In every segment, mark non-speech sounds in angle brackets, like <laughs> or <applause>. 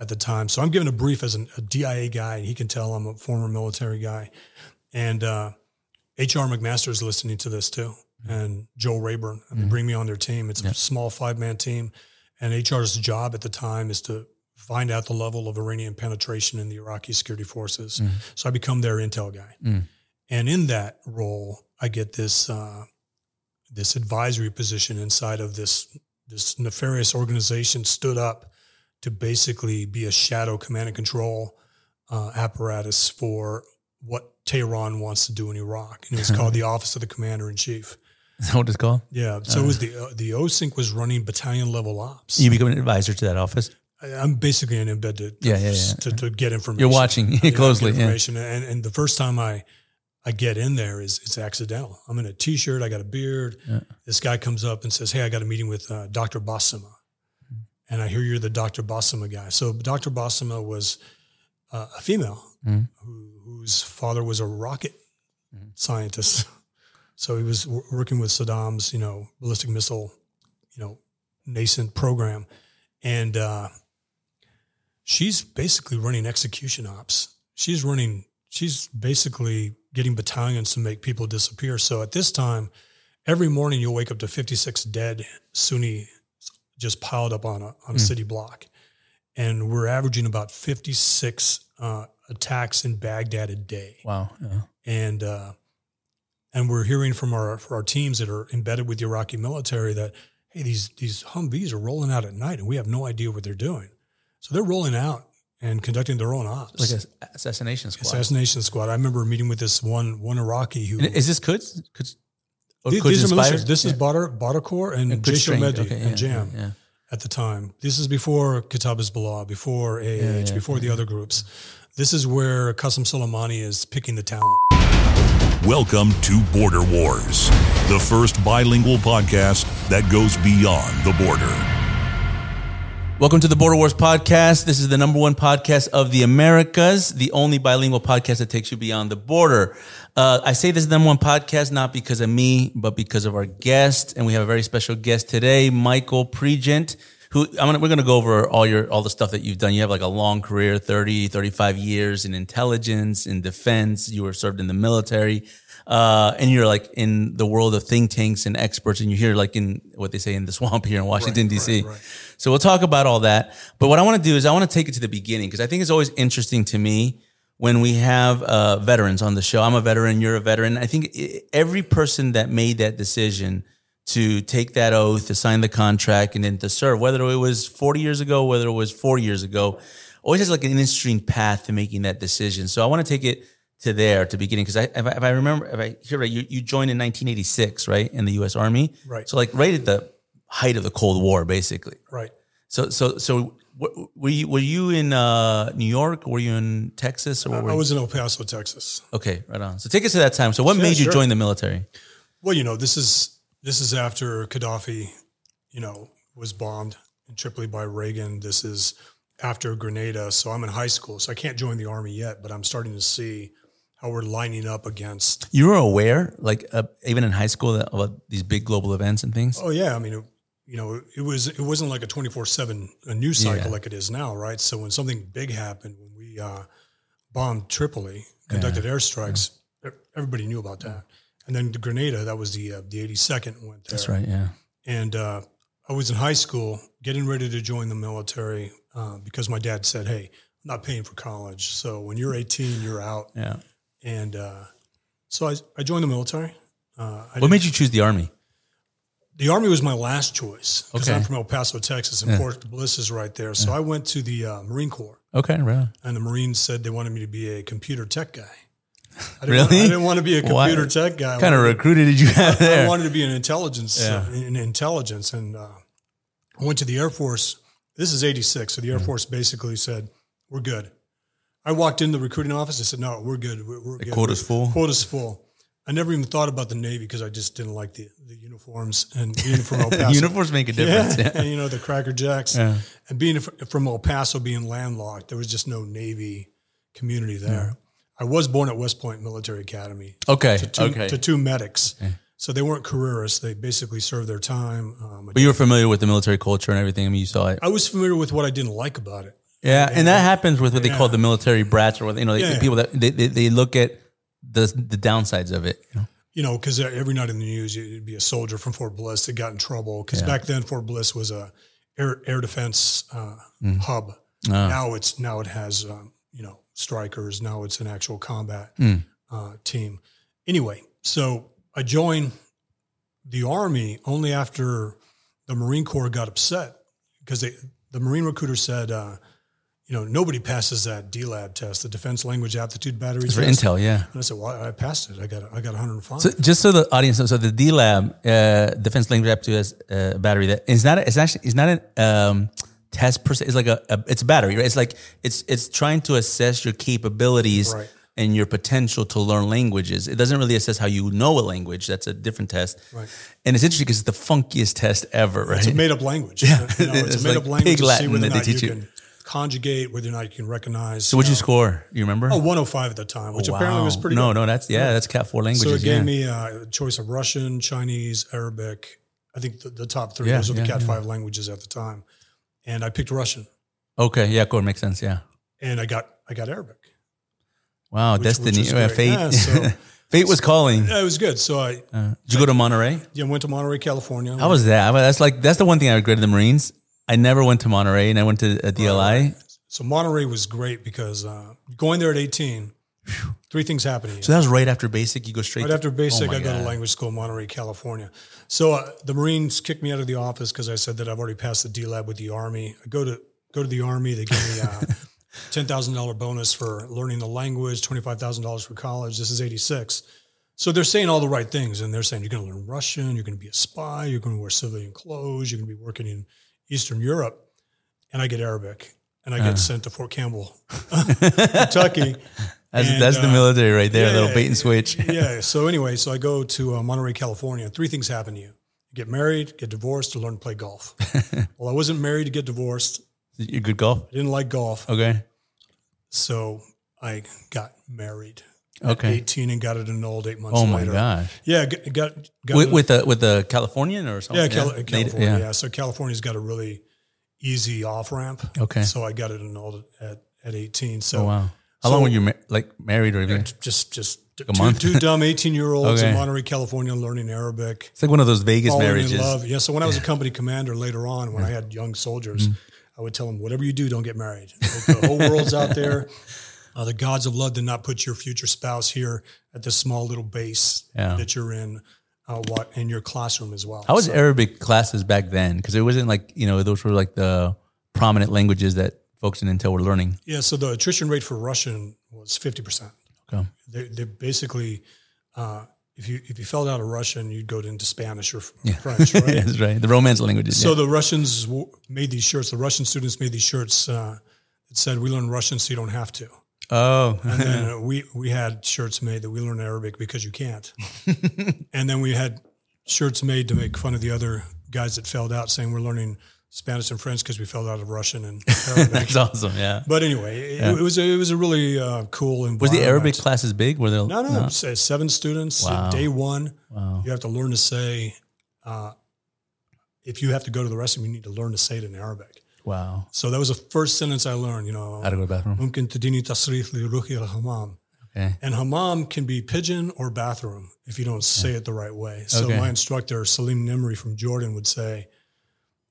at the time. So I'm given a brief as an, a DIA guy. And he can tell I'm a former military guy. And uh, HR McMaster is listening to this too, and Joel Rayburn. They bring me on their team. It's a small five man team. And HR's job at the time is to find out the level of Iranian penetration in the Iraqi security forces. So I become their intel guy. And in that role, I get this uh, this advisory position inside of this this nefarious organization stood up to basically be a shadow command and control uh, apparatus for what Tehran wants to do in Iraq, and it's called <laughs> the Office of the Commander in Chief. Is that what it's called? Yeah, so it was the uh, the OCINC was running battalion level ops. You become an advisor to that office. I- I'm basically an bed to, Yeah, yeah, yeah. to, to get information. You're watching Yeah, <laughs> closely. information. And, and the first time I, I get in there is it's accidental. I'm in a t-shirt. I got a beard. This guy comes up and says, Hey, I got a meeting with uh, Dr. Bassima. And I hear you're the Dr. Bassima guy. So Dr. Bassima was uh, a female Mhm. who, whose father was a rocket scientist. <laughs> So he was w- working with Saddam's, you know, ballistic missile, you know, nascent program. And, uh, she's basically running execution ops. She's running, she's basically getting battalions to make people disappear. So at this time, every morning you'll wake up to 56 dead Sunni just piled up on a, on a city block. And we're averaging about 56 uh, attacks in Baghdad a day. Wow. Yeah. And, uh, and we're hearing from our, for our teams that are embedded with the Iraqi military that, hey, these, these Humvees are rolling out at night and we have no idea what they're doing. So they're rolling out and conducting their own ops. Like an assassination squad. assassination squad. I remember meeting with this one one Iraqi who And is this Quds? Quds? Or these, these are inspired? militias. This is Yeah. Badr Badrkor and Quds Jaish trained. al-Mehdi Okay, and yeah, Jam yeah, yeah. at the time. This is before Kata'ib Hezbollah, before AH, yeah, before the other groups. This is where Qassem Soleimani is picking the talent. Welcome to Border Wars, the first bilingual podcast that goes beyond the border. Welcome to the Border Wars podcast. This is the number one podcast of the Americas, the only bilingual podcast that takes you beyond the border. Uh, I say this is the number one podcast not because of me, but because of our guest, and we have a very special guest today, Michael Pregent. Who I'm gonna, we're going to go over all your all the stuff that you've done. You have like a long career, 30, 35 years in intelligence, in defense. You were served in the military, uh, and you're like in the world of think tanks and experts, and you hear like in what they say in the swamp here in Washington D.C. right. So we'll talk about all that. But what I want to do is I want to take it to the beginning because I think it's always interesting to me when we have uh, veterans on the show. I'm a veteran, you're a veteran. I think every person that made that decision to take that oath, to sign the contract, and then to serve, whether it was 40 years ago, whether it was four years ago, always has like an interesting path to making that decision. So I want to take it to there to beginning because I, if I, if I remember, if I hear right, you, you joined in 1986, right, in the U.S. Army, Right. So like right at the height of the Cold War, basically. Right. So, so, so, were you were you in uh, New York? Were you in Texas? Or I you? was in El Paso, Texas. okay, right on. So, take us to that time. So, what Yeah, made you sure. join the military? Well, you know, this is this is after Gaddafi, you know, was bombed in Tripoli by Reagan. This is after Grenada. So I'm in high school, so I can't join the army yet, but I'm starting to see how we're lining up against. You were aware, like uh, even in high school, that, about these big global events and things. Oh yeah, I mean, it, you know, it was it wasn't like a 24 seven a news cycle Yeah. like it is now, right? So when something big happened, when we uh, bombed Tripoli, conducted airstrikes, e- everybody knew about that. And then the Grenada, that was the uh, the 82nd went there. That's right. Yeah. And uh, I was in high school, getting ready to join the military uh, because my dad said, "Hey, I'm not paying for college, so when you're 18, you're out." Yeah. And uh, so I, I joined the military. Uh, What made you choose the army? the army was my last choice because Okay. I'm from El Paso, Texas, and Fort Bliss is right there. So I went to the uh, Marine Corps, Okay. Right. and the Marines said they wanted me to be a computer tech guy. <laughs> I didn't Really? Want, I didn't want to be a computer tech guy. I What kind of recruiter did you have I there? wanted to be an intelligence, Yeah. uh, in intelligence, and uh, I went to the Air Force. This is '86, so the Air Force basically said, "We're good." I walked in the recruiting office. They said, "No, we're good. We're, we're good. quota's full? Quota's full." I never even thought about the Navy because I just didn't like the, the uniforms and being from El <laughs> Paso. Uniforms make a difference. Yeah, <laughs> Yeah. and you know the Cracker Jacks, Yeah. and being from El Paso, being landlocked, there was just no Navy community there. I was born at West Point Military Academy Okay. to two, okay. to two medics. So they weren't careerists. They basically served their time. Um, but you were familiar with the military culture and everything. I mean, you saw it. I was familiar with what I didn't like about it. Yeah, and that happens with what they call the military brats, or what you know, Yeah. the people that they, they, they look at the the downsides of it. You know? you know, because every night in the news, it'd be a soldier from Fort Bliss that got in trouble. Because Yeah. back then, Fort Bliss was a air air defense uh, Mm. hub. Ah. Now it's now it has um, you know strikers. Now it's an actual combat Mm. uh, team. Anyway, so I joined the army only after the Marine Corps got upset because they the Marine recruiter said. Uh, you know, nobody passes that DLAB test, the Defense Language Aptitude Battery It's for test. intel, yeah. And I said, "Well, I passed it. I got, I got 105." So just so the audience, knows, so the DLAB uh, Defense Language Aptitude a battery that is not. A, it's actually it's not a um, test per se. It's like a, a it's a battery, right? It's like it's it's trying to assess your capabilities Right. and your potential to learn languages. It doesn't really assess how you know a language. That's a different test. Right. And it's interesting because it's the funkiest test ever, right? It's a made up language. You know, it's, <laughs> It's a made like up language pig to see Latin whether or that they not you teach you. can conjugate, whether or not you can recognize. so what'd you score? You remember? Oh, 105 at the time, which apparently was pretty No, good. no, that's yeah, that's Cat Four So it gave yeah. me uh, a choice of Russian, Chinese, Arabic. I think the, the top three, Yeah, those are the Cat yeah. 5 languages at the time. And I picked Russian okay, yeah, cool, makes sense. Yeah. and I got I got Arabic. Wow, Which- which destiny, uh, fate. Yeah, so- <laughs> fate was calling. Yeah, it was good. So I Uh, did you go to Monterey? yeah, I went to Monterey, California. How was that? I mean, that's like that's the one thing I regretted the Marines. I never went to Monterey, and I went to a DLI. So Monterey was great because uh, going there at 18, three things you. So that was right after basic. You go straight Right to- after basic, Oh I go to language school, in Monterey, California. So uh, the Marines kicked me out of the office because I said that I've already passed the DLAB with the Army. I go to go to the Army. They give me a <laughs> ten thousand dollar bonus for learning the language, twenty five thousand dollars for college. This is eighty six. So they're saying all the right things, and they're saying you're going to learn Russian, you're going to be a spy, you're going to wear civilian clothes, you're going to be working in Eastern Europe, and I get Arabic, and I get sent to Fort Campbell, <laughs> <laughs> Kentucky. That's, And, that's the uh, military right there. yeah, little bait and switch. yeah. <laughs> So anyway, so I go to uh, Monterey, California. Three things happen to you: you get married, get divorced, or learn to play golf. <laughs> well, I wasn't married to get divorced. you good golf? I didn't like golf, Okay. so I got married. At Okay. 18 and got it annulled eight months Oh my later. gosh. Yeah, got got, got With it- with the with the Californian or something? yeah, Cal- Native- California. yeah. yeah. so California's got a really easy off ramp. Okay. so I got it annulled at at 18. So Oh wow. How So- long were you ma- like married or anything? just just two, month? two dumb 18 year olds <laughs> Okay. in Monterey, California, learning Arabic. It's like one of those Vegas marriages. in love. Yeah. So when I was a company commander later on, when I had young soldiers, Mm-hmm. I would tell them, whatever you do, don't get married. Like, the whole world's out there. <laughs> Uh, the gods of love did not put your future spouse here at this small little base Yeah. that you're in, uh, what in your classroom as well. How was So- Arabic classes back then? Because it wasn't like you know those were like the prominent languages that folks in Intel were learning. yeah. So the attrition rate for Russian was 50%. Okay. They, they basically, uh, if you if you fell out of Russian, you'd go into Spanish or French, <laughs> right? That's right. The Romance languages. So yeah. the Russians w- made these shirts. The Russian students made these shirts uh, that said, "We learn Russian, so you don't have to." oh, <laughs> And then uh, we we had shirts made that we learn Arabic because you can't. <laughs> and then we had shirts made to make fun of the other guys that failed out, saying we're learning Spanish and French because we fell out of Russian and <laughs> Arabic. That's awesome, yeah. But anyway, yeah. It, was a, it was a really uh, cool environment. Was the Arabic classes big? Were there no no, no. seven students wow. day one? Wow. You have to learn to say. Uh, if you have to go to the restroom, you need to learn to say it in Arabic. Wow. So that was the first sentence I learned. You know, how to go to the bathroom. Hamam. Okay. And hammam can be pigeon or bathroom if you don't say yeah. it the right way. So okay. my instructor Salim Nimri from Jordan would say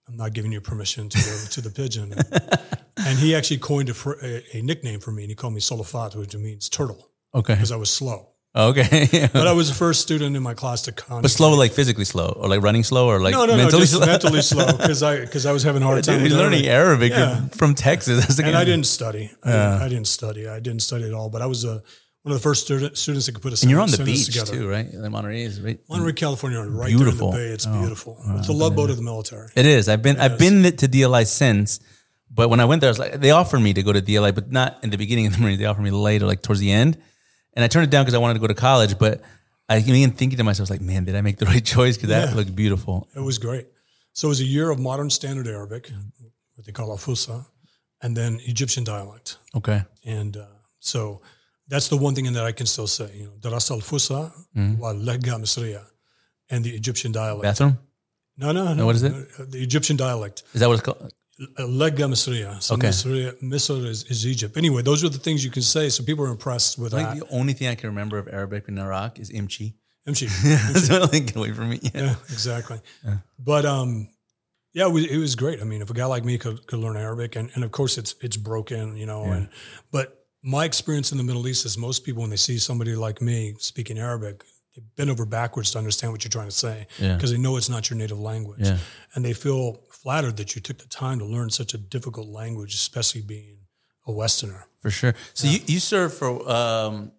"I'm not giving you permission to go to the pigeon." <laughs> and he actually coined a, a, a nickname for me, and he called me Solofat, which means turtle, Okay. because I was slow. Okay. <laughs> But I was the first student in my class to con. but slow, like physically slow, or like running slow, or like no, no, no, mentally just slow. mentally <laughs> slow because I because I was having a hard time. Dude, with you're learning Arabic Yeah. from Texas. And I didn't study. I, didn't, I didn't study. I didn't study at all. But I was a, one of the first student, students that could put a And you're on the beach together. too, right? Like Monterey is right. Monterey, California, right Beautiful. there in the bay. It's Oh, beautiful. it's a love boat of the military. It is. I've been I've been to DLI since, but when I went there, I was like, they offered me to go to DLI, but not in the beginning of the Marine. They offered me later, like towards the end, and I turned it down because I wanted to go to college. But I began thinking to myself, like, man, did I make the <laughs> right choice? Because that Yeah. looked beautiful. It was great. So it was a year of modern standard Arabic, what they call Afusa, and then Egyptian dialect. Okay. And uh, so that's the one thing that I can still say. You know, Daras al Fusa wa Legga Misriya, and the Egyptian dialect. Bathroom No, no, no. what is it? Uh, The Egyptian dialect. is that what it's called? Lega Misriya. So Okay. Misriya, Misr is, is Egypt. Anyway, those are the things you can say. So people are impressed with I that. the only thing I can remember of Arabic in Iraq is imchi. <laughs> Imchi. That's the only get away from me. Yeah. yeah, exactly. But um, yeah, it was, it was great. I mean, if a guy like me could, could learn Arabic, and, and of course it's it's broken, you know. And but my experience in the Middle East is most people when they see somebody like me speaking Arabic, they bend over backwards to understand what you're trying to say Yeah. because they know it's not your native language, Yeah. and they feel flattered that you took the time to learn such a difficult language, especially being a Westerner. For sure. So you, you served for um,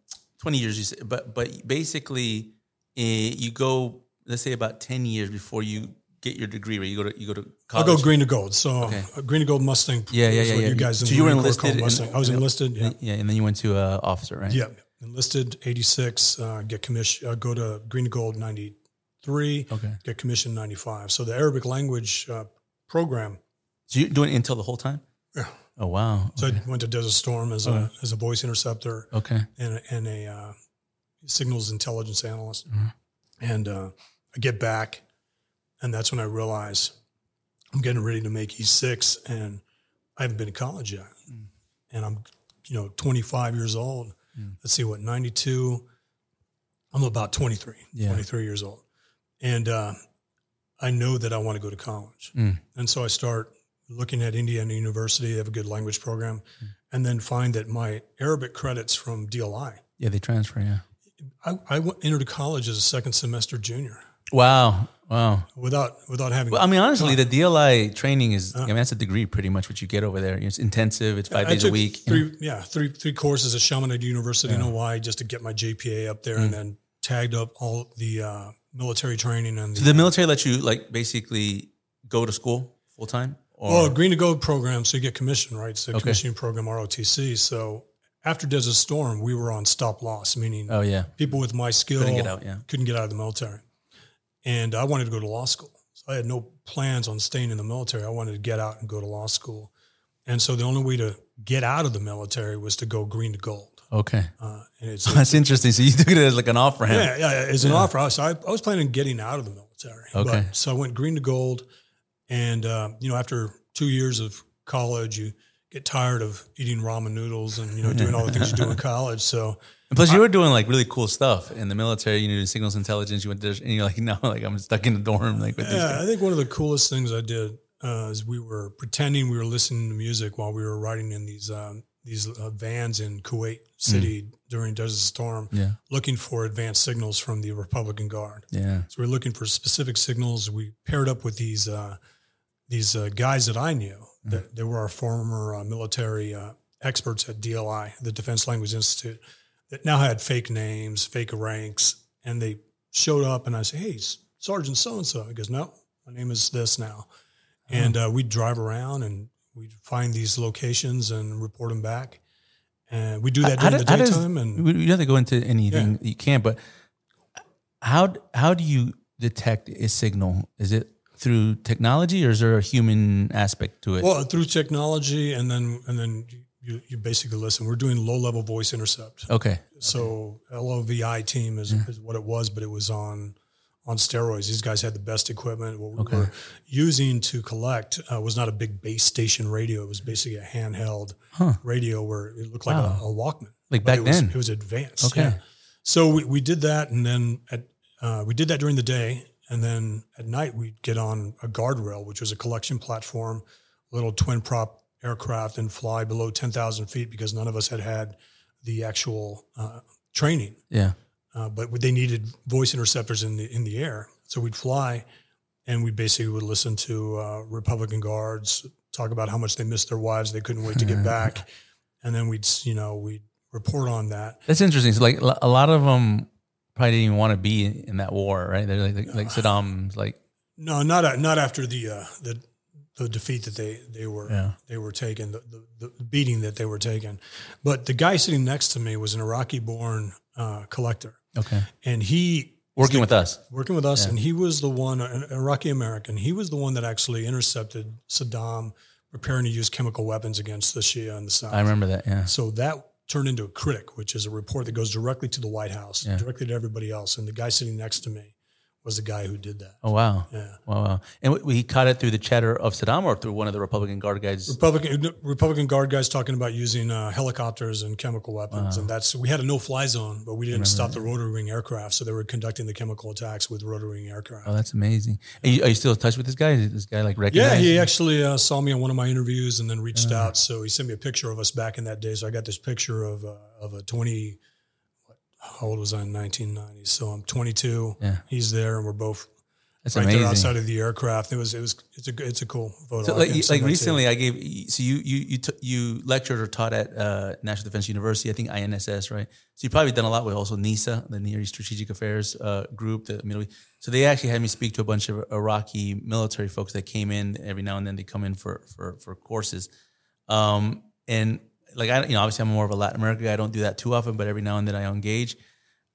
20 years, you said, but but basically eh, you go, let's say about 10 years before you get your degree, right? You go to you go to I'll go green to gold. So Okay. uh, green to gold Mustang. Yeah, yeah, yeah, what yeah. You guys So you were enlisted in- I was enlisted. Yeah. Yeah, and then you went to uh, officer, right? Yeah, enlisted eighty six. Uh, get commission. Uh, go to green to gold ninety three. Okay. Get commissioned ninety five. So the Arabic language uh, program. So you're doing Intel the whole time? Yeah. Oh wow. So okay. I went to Desert Storm as a as a voice interceptor okay. and a, and a uh, signals intelligence analyst. Mhm. And uh, I get back, and that's when I realize I'm getting ready to make E6, and I haven't been to college yet. Mm. And I'm, you know, 25 years old. Mm. Let's see, what, 92? I'm about 23, Yeah. 23 years old. And uh, I know that I want to go to college. Mm. And so I start looking at Indiana University, they have a good language program, Mm. and then find that my Arabic credits from DLI, Yeah, they transfer. Yeah. I, I went, entered college as a second semester junior Wow. Wow. without without having. Well, I mean, honestly, the DLI training is, I mean, that's a degree pretty much what you get over there. It's intensive. It's five I days a week. Three, yeah, three three courses at Chaminade University in Hawaii just to get my GPA up there, and then tagged up all the uh, military training and So the, the military lets you like basically go to school full time? Or well, green to gold program. So you get commission, right? It's a commissioning program, ROTC. So after Desert Storm, we were on stop loss, meaning oh yeah. people with my skill Couldn't get out, yeah. couldn't get out of the military. And I wanted to go to law school. So I had no plans on staying in the military. I wanted to get out and go to law school. And so the only way to get out of the military was to go green to gold. Okay. Uh, and it's <laughs> That's interesting. So you took it as like an offer. yeah, yeah, as an offer. I was, I, I was planning on getting out of the military. Okay. But, so I went green to gold. And, uh, you know, after two years of college, you get tired of eating ramen noodles and, you know, doing all the things you do in <laughs> college. So And plus, you were doing like really cool stuff in the military. You knew signals intelligence. You went there, and you're like, <laughs> no, like I'm stuck in the dorm, like with Yeah. I think one of the coolest things I did uh, is we were pretending we were listening to music while we were riding in these um, these uh, vans in Kuwait City during Desert Storm, Yeah, looking for advanced signals from the Republican Guard. yeah, So we are looking for specific signals. We paired up with these uh, these uh, guys that I knew. That they were our former uh, military uh, experts at DLI, the Defense Language Institute, that now had fake names, fake ranks, and they showed up. And I said, "Hey, Sergeant so and so." He goes, "No, my name is this now." And uh, we'd drive around and we'd find these locations and report them back. And we do that How during the does- daytime. and we- you don't have to go into anything you can, but how how do you detect a signal? Is it through technology, or is there a human aspect to it? Well, through technology, and then and then you, you basically listen. We're doing low level voice intercept. okay, So LOVI team is, is what it was, but it was on on steroids. These guys had the best equipment. What we Okay. were using to collect uh, was not a big base station radio. It was basically a handheld Huh. radio where it looked like Wow. a, a Walkman. like But back it was, then. it was advanced. Okay. yeah. So we, we did that, and then at uh, we did that during the day, and then at night we'd get on a guardrail, which was a collection platform, little twin prop aircraft, and fly below ten thousand feet because none of us had had the actual uh, training, yeah, uh, but they needed voice interceptors in the in the air, so we'd fly, and we basically would listen to uh, Republican guards talk about how much they missed their wives, they couldn't wait to get <laughs> back, and then we'd you know we'd report on that. that's interesting. So like a lot of them probably didn't even want to be in that war, right? They're like like, like Saddam's like No, not not after the uh, the the defeat that they they were Yeah. they were taken, the, the the beating that they were taken. But the guy sitting next to me was an Iraqi-born uh, collector, okay, and he working with us. working with us, and he was the one, an Iraqi American. He was the one that actually intercepted Saddam preparing to use chemical weapons against the Shia and the south. I remember that. Yeah, So that turned into a critic, which is a report that goes directly to the White House, Yeah. directly to everybody else. And the guy sitting next to me was the guy who did that. Oh wow. Yeah. Wow. wow. And w- he caught it through the chatter of Saddam or through one of the Republican guard guys. Republican Republican guard guys talking about using uh, helicopters and chemical weapons, and that's we had a no fly zone, but we didn't stop the rotary wing aircraft, so they were conducting the chemical attacks with rotary wing aircraft. Oh, that's amazing. Are you, are you still in touch with this guy? Is this guy like Yeah, recognized? he actually uh, saw me on one of my interviews and then reached out. So he sent me a picture of us back in that day. So I got this picture of uh, of a twenty. What, how old was I in nineteen ninety? So I'm twenty two. Yeah. He's there, and we're both That's right amazing. there outside of the aircraft. It was it was it's a it's a cool photo. So like, like that to you. recently, I gave so you you you t- you lectured or taught at uh, National Defense University, I think INSS, right? So you've probably done a lot with also NESA, the Near East Strategic Affairs uh, group, the Middle East. So they actually had me speak to a bunch of Iraqi military folks that came in every now and then. They come in for for for courses, um, and like I, you know, obviously I'm more of a Latin America guy. I don't do that too often, but every now and then I engage.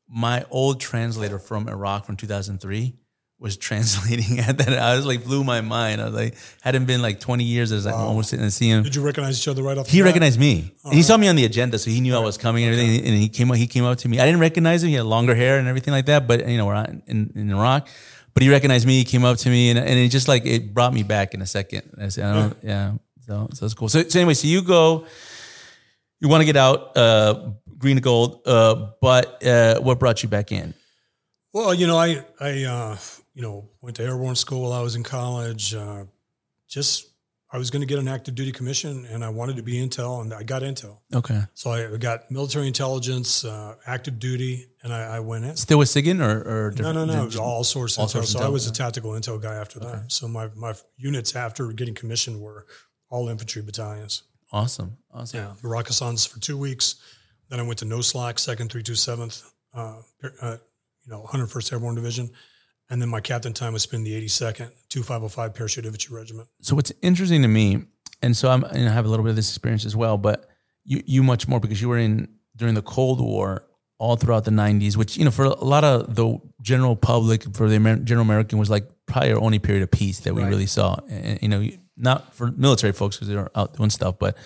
My old translator from Iraq from 2003 was <laughs> translating at that. I was like, blew my mind. I was like, hadn't been like 20 years as I'm almost sitting and seeing him. Did you recognize each other right off? He recognized me. And he saw me on the agenda, so he knew I was coming and everything. And he came up, he came up to me. I didn't recognize him. He had longer hair and everything like that. But you know, we're out in, in Iraq. But he recognized me. He came up to me, and, and it just like it brought me back in a second. I said, oh, I don't, yeah. So so that's cool. So so anyway, so you go. You want to get out, uh, green to gold. Uh, but uh, what brought you back in? Well, you know, I I uh, you know went to airborne school. while I was in college. Uh, just I was going to get an active duty commission, and I wanted to be intel, and I got intel. Okay. So I got military intelligence, uh, active duty, and I, I went in. Still with SIGINT or, or No, no, no. It was all source all intel. source so intel, I was yeah. a tactical intel guy after that. So my my units after getting commissioned were all infantry battalions. Awesome. Awesome. Yeah, the Rakkasans for two weeks. Then I went to No Slack, Second Three Two Seventh, uh, uh, you know, 101st Airborne Division, and then my captain time was spent in the 82nd, 2505 Parachute Infantry Regiment. so what's interesting to me, and so I'm, and I have a little bit of this experience as well, but you, you much more because you were in during the Cold War all throughout the 90s, which, you know, for a lot of the general public, for the Amer- general American, was like probably our only period of peace that we Right. really saw. And, you know, not for military folks because they're out doing stuff, but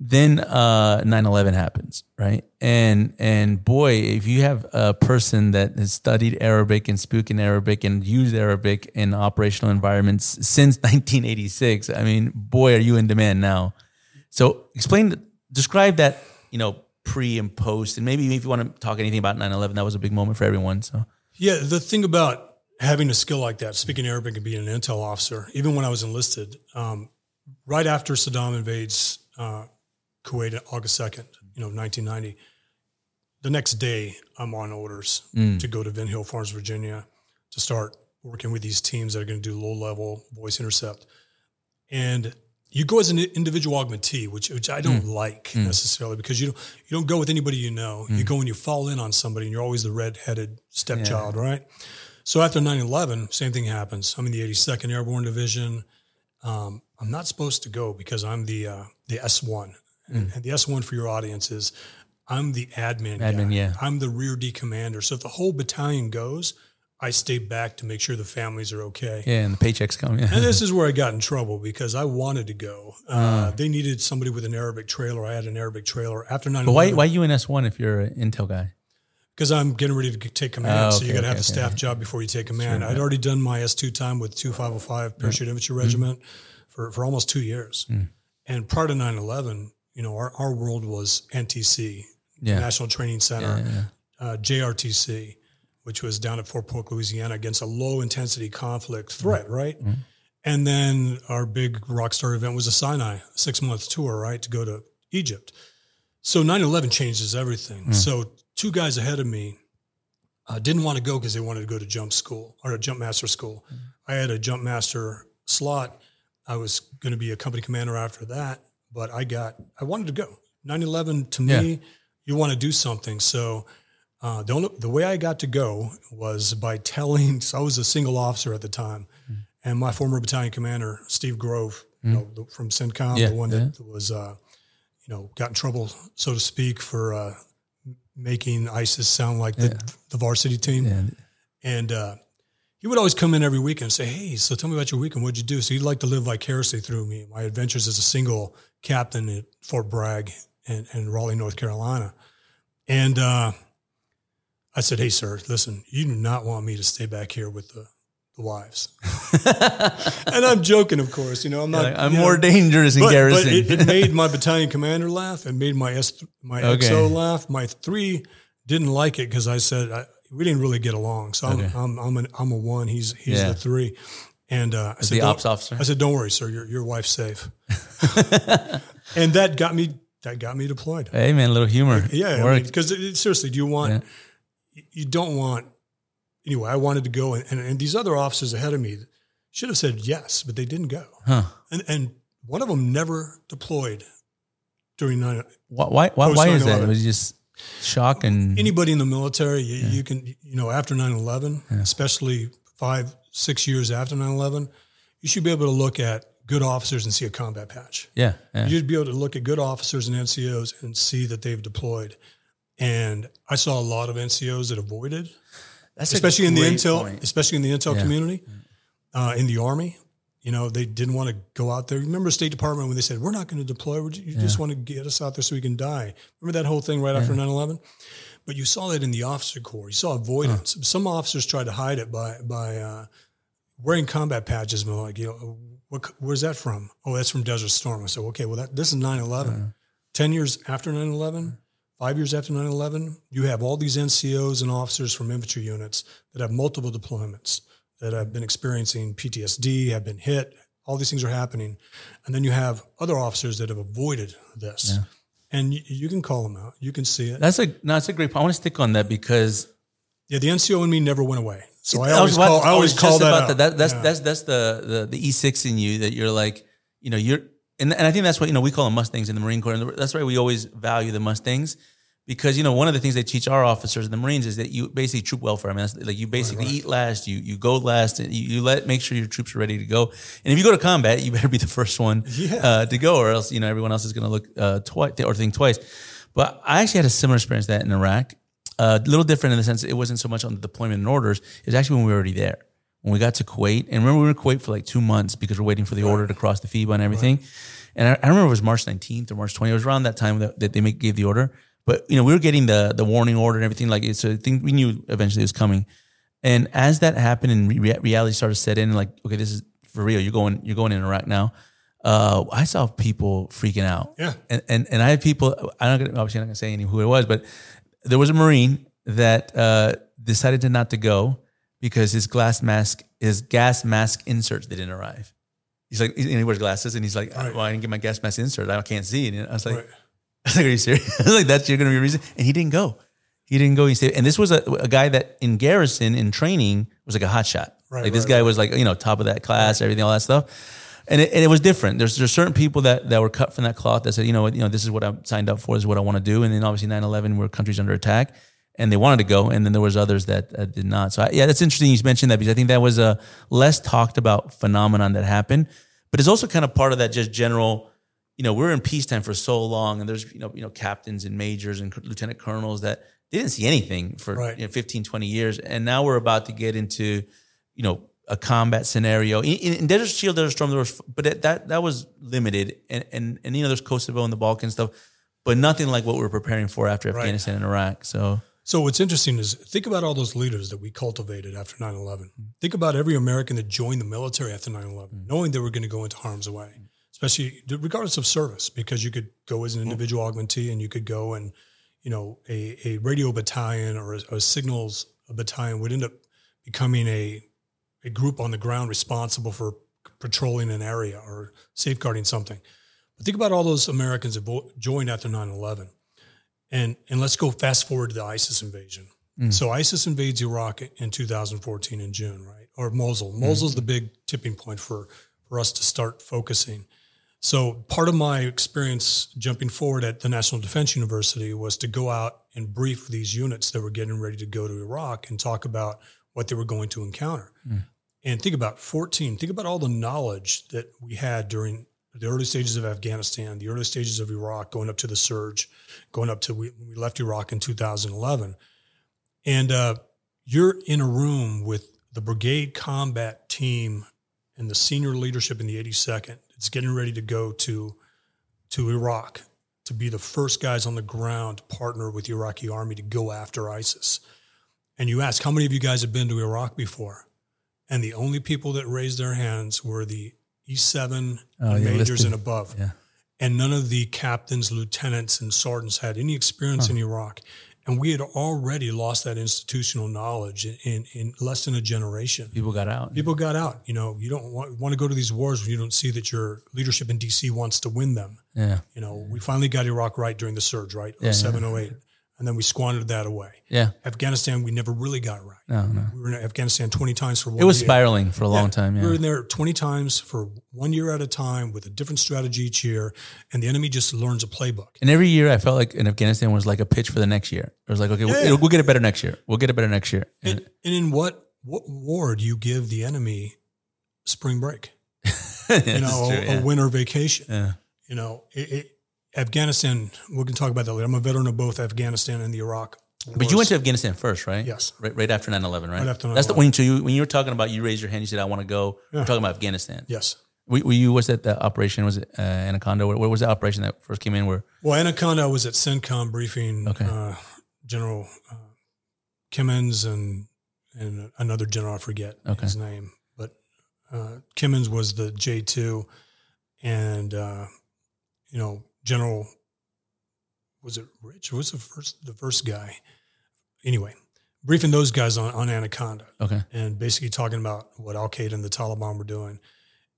then uh 9-11 happens right? And and boy if you have a person that has studied arabic and spoken arabic and used arabic in operational environments since <laughs> 1986 i mean boy are you in demand now. So explain describe that you know pre and post and maybe if you want to talk anything about 9-11 that was a big moment for everyone so. Yeah, the thing about having a skill like that, speaking Arabic and being an intel officer, even when I was enlisted, um, right after Saddam invades uh, Kuwait, August second, you know, nineteen ninety, the next day I'm on orders to go to Vint Hill Farms, Virginia, to start working with these teams that are going to do low level voice intercept, and you go as an individual augmentee, which which I don't like necessarily because you don't you don't go with anybody you know. You go and you fall in on somebody, and you're always the red headed stepchild, right? So after 9-11, same thing happens. I'm in the 82nd Airborne Division. Um, I'm not supposed to go because I'm the uh, the S1, and the S1 for your audience is I'm the admin. Admin, guy. yeah. I'm the rear D commander. So if the whole battalion goes, I stay back to make sure the families are okay. yeah and the paychecks come yeah And this <laughs> is where I got in trouble because I wanted to go. Ah. Uh, They needed somebody with an Arabic trailer. I had an Arabic trailer after 9 but why why you in s1 if you're an intel guy Because I'm getting ready to take command. Oh, so you okay, got to have okay, the staff job before you take command. I'd already done my S2 time with 2505 mm. Parachute Infantry mm. Regiment for, for almost two years. Mm. And prior to 9 11, you know, our, our world was NTC, Yeah. National Training Center, Uh, JRTC, which was down at Fort Polk, Louisiana, against a low intensity conflict threat, right? And then our big rock star event was a Sinai six month tour, right, to go to Egypt. So 9 11 changes everything. So two guys ahead of me uh, didn't want to go because they wanted to go to jump school or a jump master school. I had a jump master slot. I was going to be a company commander after that, but I got, I wanted to go. 9 11 to me, you want to do something. So uh, the, only, the way I got to go was by telling, <laughs> so I was a single officer at the time, and my former battalion commander, Steve Grove, you know, the, from CENTCOM, Yeah, the one that was, uh, you know, got in trouble, so to speak, for uh, making ISIS sound like the, the varsity team. And And uh, he would always come in every weekend and say, Hey, so tell me about your weekend. What'd you do? So he'd like to live vicariously through me, my adventures as a single captain at Fort Bragg and, and Raleigh, North Carolina. And uh, I said, "Hey, sir, listen, you do not want me to stay back here with the the wives." <laughs> and I'm joking, of course. You know, I'm not. Like, I'm you know, more dangerous in but, garrison. But it, it <laughs> made my battalion commander laugh. It made my S, my Okay. XO laugh. My three didn't like it because I said I, we didn't really get along. So I'm Okay. I'm I'm, an, I'm a one. He's he's Yeah. the three. And uh, I said, the "Don't- ops officer. I said, "Don't worry, sir. Your your wife's safe." <laughs> and that got me that got me deployed. hey man, a little humor. Yeah, Worked. because seriously, do you want? You don't want. Anyway, I wanted to go, and, and, and these other officers ahead of me should have said yes, but they didn't go. huh. And and one of them never deployed during nine. Why? Why? Why, why is that? It was just shock and Anybody in the military, you, you can, you know, after 9 11, especially five, six years after 9 11, you should be able to look at good officers and see a combat patch. yeah, yeah. You'd be able to look at good officers and NCOs and see that they've deployed. And I saw a lot of NCOs that avoided, That's especially in the intel, point. especially in the intel Yeah. community, uh, in the army. You know, they didn't want to go out there. Remember State Department when they said, we're not going to deploy. You just want to get us out there so we can die. Remember that whole thing right after 9 11? But you saw that in the officer corps. You saw avoidance. Some officers tried to hide it by, by uh, wearing combat patches. And like, you know, what, where's that from? Oh, that's from Desert Storm. I said, okay, well, that, this is 9 11. 10 years after 9 11, five years after 9 11, you have all these NCOs and officers from infantry units that have multiple deployments, that have been experiencing PTSD, have been hit. All these things are happening. And then you have other officers that have avoided this. And you, you can call them out. You can see it. That's a no. That's a great point. I want to stick on that because Yeah, the NCO in me never went away. So I was always about- call. I always was call that that. That- that's Yeah. that's that's the the the E six in you that you're like you know you're and and I think that's what you know we call them Mustangs in the Marine Corps and that's why we always value the Mustangs because you know one of the things they teach our officers in the Marines is that you basically troop welfare. I mean, that's, like you basically eat last, you you go last, and you, you let make sure your troops are ready to go. And if you go to combat, you better be the first one Yeah. uh, to go, or else you know everyone else is going to look uh, twice or think twice. But I actually had a similar experience to that in Iraq. Uh, a little different in the sense it wasn't so much on the deployment and orders. It was actually when we were already there. When we got to Kuwait, and remember we were in Kuwait for like two months because we're waiting for the order to cross the FIBA and everything. And I, I remember it was March 19th or March 20th. It was around that time that, that they make, gave the order. But you know, we were getting the the warning order and everything. Like it's a thing we knew eventually it was coming. And as that happened and re- reality started to set in, like okay, this is for real. You're going you're going in Iraq now. Uh, I saw people freaking out. Yeah. And and, and I had people. I'm not gonna, obviously not gonna say any who it was, but there was a Marine that uh, decided to not to go because his glass mask, his gas mask inserts didn't arrive. He's like, and he wears glasses, and he's like, oh, Right. "Well, I didn't get my gas mask insert. I can't see." And I was like, Right. <laughs> I was like, "Are you serious?" <laughs> I was like, "That's you're going to be a reason." And he didn't go. He didn't go. He said, and this was a, a guy that in garrison in training was like a hot shot. Right, like this guy was like you know top of that class, everything, all that stuff. And it, and it was different. There's there's certain people that, that were cut from that cloth that said, you know what, you know, this is what I'm signed up for, this is what I want to do. And then obviously 9/11, where countries under attack, and they wanted to go, and then there was others that uh, did not. So I, yeah, that's interesting. You mentioned that because I think that was a less talked about phenomenon that happened, but it's also kind of part of that just general. You know, we're in peacetime for so long, and there's you know you know captains and majors and lieutenant colonels that they didn't see anything for Right. you know, 15, 20 years, and now we're about to get into you know a combat scenario. In, in, in Desert Shield, Desert Storm, there was, but it, that that was limited, and and and you know there's Kosovo and the Balkan stuff, but nothing like what we're preparing for after Right. Afghanistan and Iraq. So So what's interesting is think about all those leaders that we cultivated after 9-11. Mm. Think about every American that joined the military after 9-11, mm. knowing they were going to go into harm's way, mm. especially regardless of service, because you could go as an individual augmentee and you could go and, you know, a, a radio battalion or a, a signals battalion would end up becoming a, a group on the ground responsible for patrolling an area or safeguarding something. But think about all those Americans that joined after 9-11. And, and let's go fast forward to the ISIS invasion. Mm. So ISIS invades Iraq in 2014 in June, right? Or Mosul. Mm. Mosul's the big tipping point for, for us to start focusing. So part of my experience jumping forward at the National Defense University was to go out and brief these units that were getting ready to go to Iraq and talk about what they were going to encounter. Mm. And think about 14, think about all the knowledge that we had during the early stages of Afghanistan, the early stages of Iraq, going up to the surge, going up to we, we left Iraq in 2011. And uh, you're in a room with the brigade combat team and the senior leadership in the 82nd. It's getting ready to go to to Iraq to be the first guys on the ground to partner with the Iraqi army to go after ISIS. and you ask how many of you guys have been to Iraq before, and the only people that raised their hands were the E7 Oh, yeah, majors listed. and above, Yeah. and none of the captains, lieutenants, and sergeants had any experience in Iraq. And we had already lost that institutional knowledge in, in, in less than a generation. People got out. People got out. You know, you don't want, want to go to these wars when you don't see that your leadership in DC wants to win them. Yeah. You know, we finally got Iraq right during the surge, right? Yeah, 07, 08. And then we squandered that away. Yeah. Afghanistan, we never really got right. No, no. We were in Afghanistan 20 times for one It was year. spiraling for a long time. Yeah. We were in there 20 times for one year at a time with a different strategy each year. And the enemy just learns a playbook. And every year I felt like in Afghanistan was like a pitch for the next year. It was like, okay, Yeah. we'll, we'll get it better next year. We'll get it better next year. And, And, and in what, what war do you give the enemy spring break? <laughs> You know, a, a winter vacation. yeah. You know, it, it, Afghanistan, we can talk about that later. I'm a veteran of both Afghanistan and the Iraq. But you went to Afghanistan first, right? Yes. Right, right after 9-11, right? Right after That's the 9/11. when you, you when you were talking about you raised your hand, you said I want to go. We're talking about Afghanistan. Yes. Were, were you was that the operation? Was it uh, Anaconda? Where, where was the operation that first came in? Where Well, Anaconda was at CENTCOM briefing Okay. uh, General uh, Kimmons and and another general, I forget Okay. his name, but uh, Kimmons was the J two, and uh, you know General was it Rich? Who was the first the first guy? Anyway, briefing those guys on on Anaconda okay, and basically talking about what Al Qaeda and the Taliban were doing.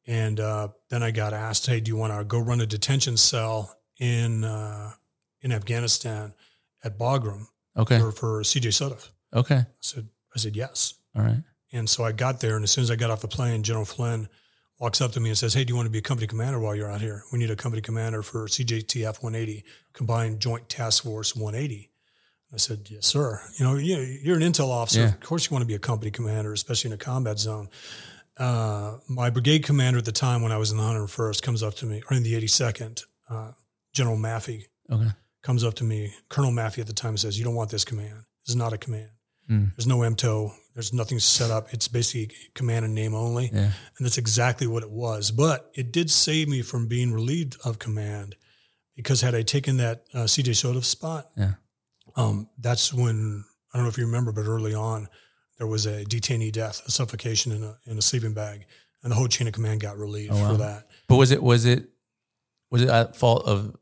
And uh, then I got asked, "Hey, do you want to go run a detention cell in uh, in Afghanistan at Bagram okay, for, for CJSOTF?" okay, I said, "I said yes." all right, And so I got there, and as soon as I got off the plane, General Flynn walks up to me and says, "Hey, do you want to be a company commander while you're out here? We need a company commander for CJTF 180, Combined Joint Task Force 180." I said, "Yes, sir. You know, you- you're an intel officer. Yeah. Of course, you want to be a company commander, especially in a combat zone." Uh, my brigade commander at the time, when I was in the 101st, comes up to me, or in the 82nd, uh, General Maffey okay, comes up to me, Colonel Maffey at the time says, "You don't want this command. This is not a command. Mm. There's no MTO. There's nothing set up. It's basically command and name only." yeah, And that's exactly what it was. But it did save me from being relieved of command because had I taken that uh, CJSOTF spot, Yeah. um, that's when I don't know if you remember, but early on there was a detainee death, a suffocation in a in a sleeping bag, and the whole chain of command got relieved Oh, wow. for that. But was it was it was it at fault of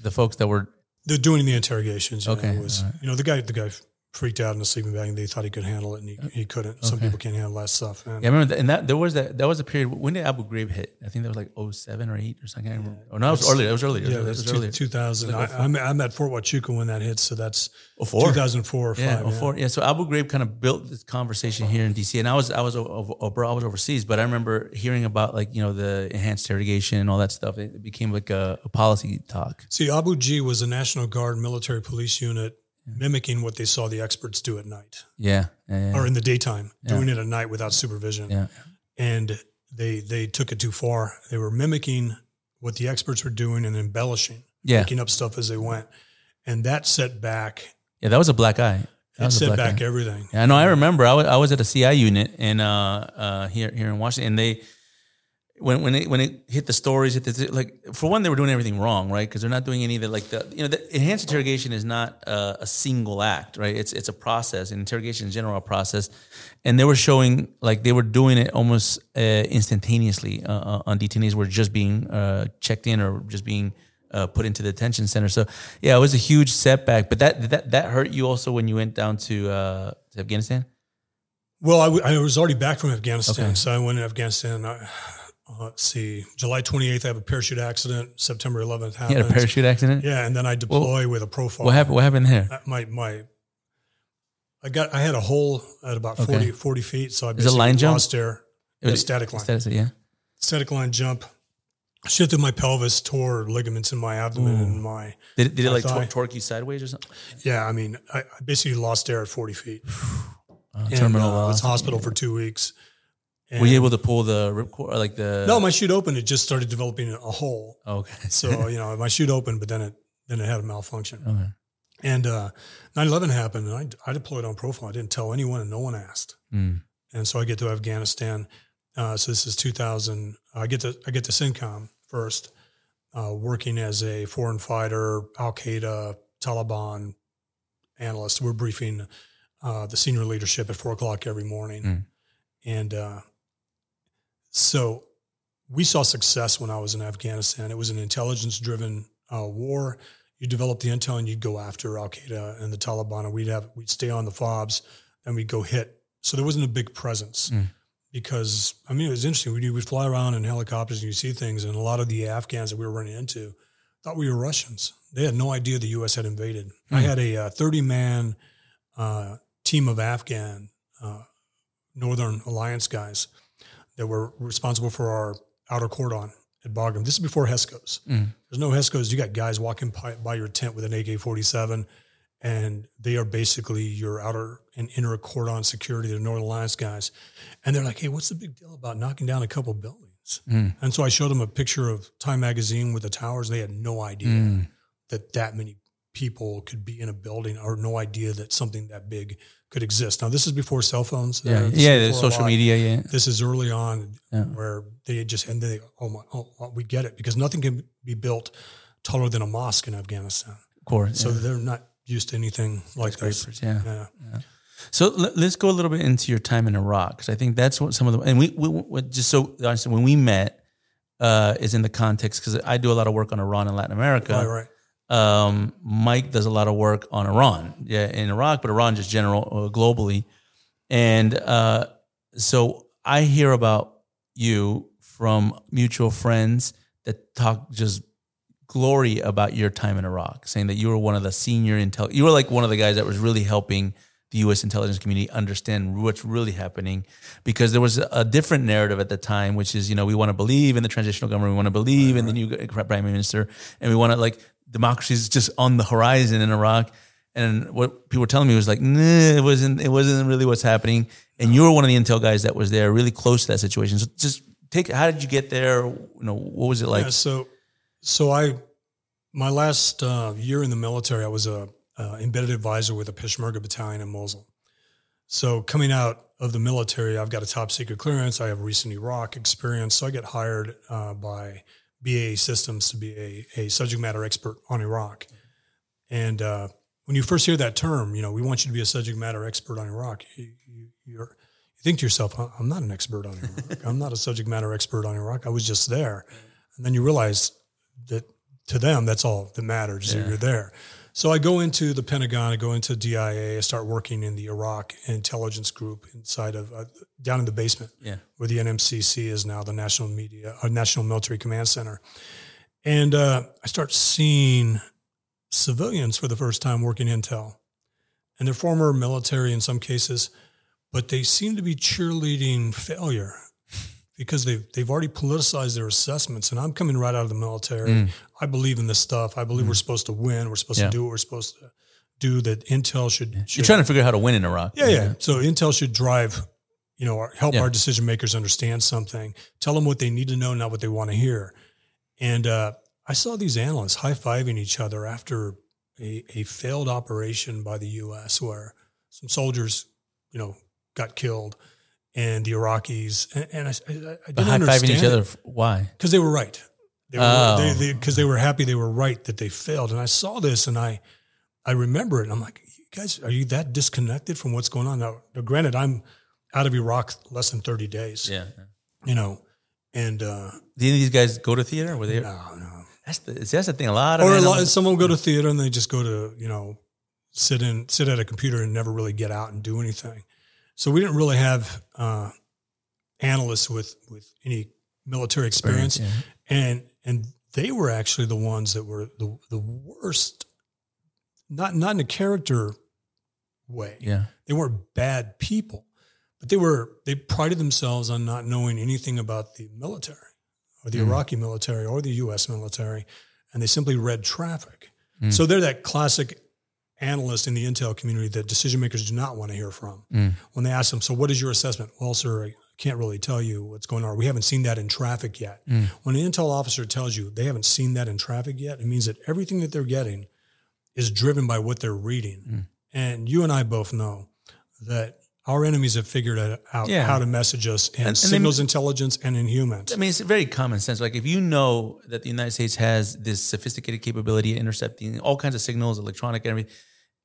the folks that were They're doing the interrogations. You Okay, know, it was right. you know the guy the guy freaked out in the sleeping bag and they thought he could handle it and he, he couldn't. Some people can't handle that stuff. And Yeah, I remember that, and that there was that that was a period. When did Abu Ghraib hit? I think that was like 07 or eight or something. Remember. Oh no, it was earlier. It was earlier. Yeah, it was two, earlier. 2000. Like oh, I, I'm, I'm at Fort Huachuca when that hit, so that's Oh, four? 2004 or five. Oh, yeah, 04. Yeah. So Abu Ghraib kind of built this conversation here in DC, and I was I was over, I was overseas, but I remember hearing about like you know the enhanced interrogation and all that stuff. It became like a, a policy talk. See, Abu G was a National Guard military police unit mimicking what they saw the experts do at night Yeah, yeah, yeah. or in the daytime, doing it at night without supervision. yeah. And they they took it too far. They were mimicking what the experts were doing and embellishing, Yeah. making up stuff as they went. And that set back Yeah, that was a black eye. That it set back eye. everything. Yeah, I know. I remember. I was I was at a CI unit and uh, uh, here here in Washington, and they when when it when it hit the stories, hit the, like for one, they were doing everything wrong, right? Because they're not doing any of the like the you know the enhanced interrogation is not uh, a single act, right? It's it's a process, and interrogation in general a process, and they were showing like they were doing it almost uh, instantaneously uh, uh, on detainees were just being uh, checked in or just being. Uh, put into the detention center. So yeah, it was a huge setback. But that that that hurt you also when you went down to uh, to Afghanistan. Well, I, w- I was already back from Afghanistan, Okay. so I went to Afghanistan. I, uh, let's see, July 28th, I have a parachute accident. September 11th You happens. had a parachute accident. Yeah, and then I deploy with a profile. What happened? What happened there? Uh, My my, I got I had a hole at about Okay. 40, 40 feet, so I it basically line jump? lost air. It Yeah, was- static line, Static, yeah. static line jump. Shifted my pelvis, tore ligaments in my abdomen Ooh. and my Did, did it like tor- torque you sideways or something? yeah. I mean, I, I basically lost air at forty feet. Uh, And, terminal uh, I was hospital for two weeks. Were you able to pull the ripcord like the? No, my chute opened. It just started developing a hole. Okay. <laughs> So you know, my chute opened, but then it then it had a malfunction. okay. And uh, 9/11 happened, and I, I deployed on profile. I didn't tell anyone, and no one asked. Mm. And so I get to Afghanistan. Uh, so this is 2000. I get to I get to CENTCOM first, uh, working as a foreign fighter, Al Qaeda, Taliban analyst. We're briefing uh, the senior leadership at four o'clock every morning. Mm. And uh, so we saw success when I was in Afghanistan. It was an intelligence driven uh, war. You develop the intel and you'd go after Al Qaeda and the Taliban, and we'd have we'd stay on the fobs and we'd go hit. So there wasn't a big presence Mm. because I mean it was interesting. We would fly around in helicopters and you see things, and a lot of the Afghans that we were running into thought we were Russians. They had no idea the U.S. had invaded. I Mm. had a uh, thirty man uh, team of Afghan uh, Northern Alliance guys that were responsible for our outer cordon at Bagram. This is before HESCOs. Mm. There's no HESCOs. You got guys walking by, by your tent with an AK 47, and they are basically your outer and inner cordon security. They're Northern Alliance guys. And they're like, hey, what's the big deal about knocking down a couple buildings? Mm. And so I showed them a picture of Time Magazine with the towers. They had no idea Mm. that that many people could be in a building or no idea that something that big could exist. Now, this is before cell phones. Yeah, Uh, yeah, social media. Yeah, This is early on Yeah. where they just, and they, oh my, oh, we get it because nothing can be built taller than a mosque in Afghanistan. of course. So yeah. they're not used to anything like this. Scrapers, yeah. Yeah. So let, us go a little bit into your time in Iraq because I think that's what some of the and we, we, we just so honestly when we met uh, is in the context because I do a lot of work on Iran and Latin America. Right, right. Um, Mike does a lot of work on Iran, yeah, in Iraq, but Iran just general uh, globally. And uh, so I hear about you from mutual friends that talk just glory about your time in Iraq, saying that you were one of the senior intel. You were like one of the guys that was really helping the U.S. intelligence community understand what's really happening, because there was a, different narrative at the time, which is you know we want to believe in the transitional government, we want to believe in the new prime minister, and we want to like democracy is just on the horizon in Iraq. And what people were telling me was like, nah, it wasn't. It wasn't really what's happening. And you were one of the intel guys that was there, really close to that situation. So just take. How did you get there? You know, what was it like? yeah, so, so I, my last uh, year in the military, I was a uh, embedded advisor with a Peshmerga battalion in Mosul. So coming out of the military, I've got a top secret clearance. I have recent Iraq experience. So I get hired uh, by BAE Systems to be a, a subject matter expert on Iraq. And uh, when you first hear that term, you know, we want you to be a subject matter expert on Iraq. You, you, you're, you think to yourself, "I- I'm not an expert on Iraq. <laughs> I'm not a subject matter expert on Iraq. I was just there. And then you realize that to them, that's all that matters. that You're there. So I go into the Pentagon, I go into DIA, I start working in the Iraq intelligence group inside of uh, down in the basement Yeah. where the NMCC is now, the National Media, uh, National Military Command Center. And uh, I start seeing civilians for the first time working intel. And they're former military in some cases, but they seem to be cheerleading failure because they've, they've already politicized their assessments. And I'm coming right out of the military. Mm. I believe in this stuff. I believe we're mm. supposed to win. We're supposed Yeah. to do what we're supposed to do, that intel should, should You're trying to figure out how to win in Iraq. yeah, yeah. Mm-hmm. So Intel should drive, you know, our, help Yeah. our decision makers understand something, tell them what they need to know, not what they want to hear. And uh, I saw these analysts high fiving each other after a, a failed operation by the U.S. where some soldiers, you know, got killed, and the Iraqis, and, and I, I, I didn't understand each other. Why? because they were right. They were Oh. because they, because they were happy they were right that they failed. And I saw this and I I remember it and I'm like, you guys, are you that disconnected from what's going on now? now granted, I'm out of Iraq less than 30 days. Yeah. You know, and uh Did any of these guys go to theater? Were they? no, no. That's the that's the thing. A lot of Or a lot, some will go to theater and they just go to, you know, sit in sit at a computer and never really get out and do anything. So we didn't really have uh analysts with with any military experience. yeah. and and they were actually the ones that were the the worst not not in a character way Yeah. they weren't bad people but they were they prided themselves on not knowing anything about the military or the Mhm. Iraqi military or the US military and they simply read traffic Mm. so they're that classic analyst in the intel community that decision makers do not want to hear from Mm. when they ask them so what is your assessment well sir I can't really tell you what's going on we haven't seen that in traffic yet Mm. when an intel officer tells you they haven't seen that in traffic yet, it means that everything that they're getting is driven by what they're reading. Mm. And you and I both know that our enemies have figured out Yeah. how to message us in And- signals intelligence and in humans. I mean, it's very common sense. Like if you know that the United States has this sophisticated capability of intercepting all kinds of signals, electronic and everything,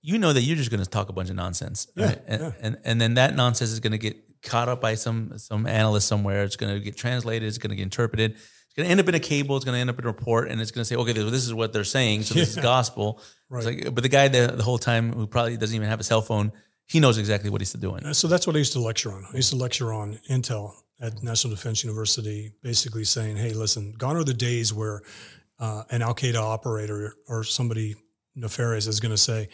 you know that you're just going to talk a bunch of nonsense, Yeah, right? And, yeah. and and then that nonsense is going to get caught up by some some analyst somewhere. It's going to get translated. It's going to get interpreted. It's going to end up in a cable. It's going to end up in a report, and it's going to say, okay, this is what they're saying, so this is Yeah. gospel. It's like, but the guy the, the whole time who probably doesn't even have a cell phone, he knows exactly what he's doing. So that's what I used to lecture on. I used to lecture on Intel at National Defense University, basically saying, "Hey, listen, gone are the days where uh, an Al Qaeda operator or somebody nefarious is going to say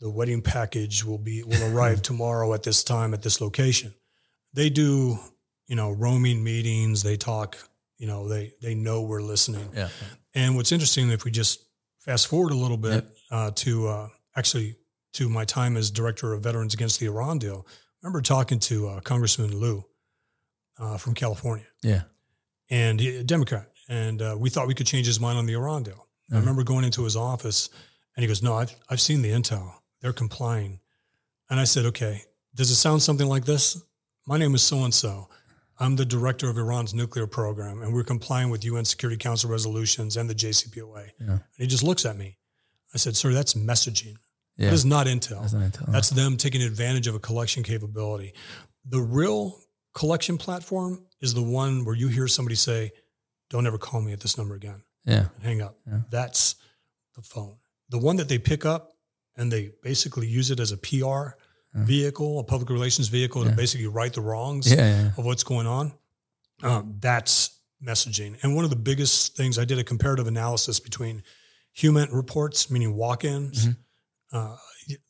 the wedding package will be will arrive <laughs> tomorrow at this time at this location." They do, you know, roaming meetings. They talk. You know, they they know we're listening. Yeah, And what's interesting, if we just fast forward a little bit uh, to uh, actually to my time as director of Veterans Against the Iran Deal, I remember talking to uh, Congressman Lieu uh, from California, yeah, and he, a Democrat, and uh, we thought we could change his mind on the Iran deal. I Mhm. remember going into his office, and he goes, "No, I've I've seen the intel. They're complying." And I said, "Okay, does it sound something like this? My name is so and so. I'm the director of Iran's nuclear program, and we're complying with UN Security Council resolutions and the JCPOA." Yeah. And he just looks at me. I said, "Sir, that's messaging. yeah. That is not intel. That's not intel. That's them taking advantage of a collection capability. The real collection platform is the one where you hear somebody say, "Don't ever call me at this number again," yeah, and hang up. Yeah. That's the phone. The one that they pick up and they basically use it as a PR vehicle, a public relations vehicle to Yeah. basically right the wrongs yeah, yeah. of what's going on. Um, that's messaging. And one of the biggest things I did a comparative analysis between human reports, meaning walk-ins. Mhm. Uh,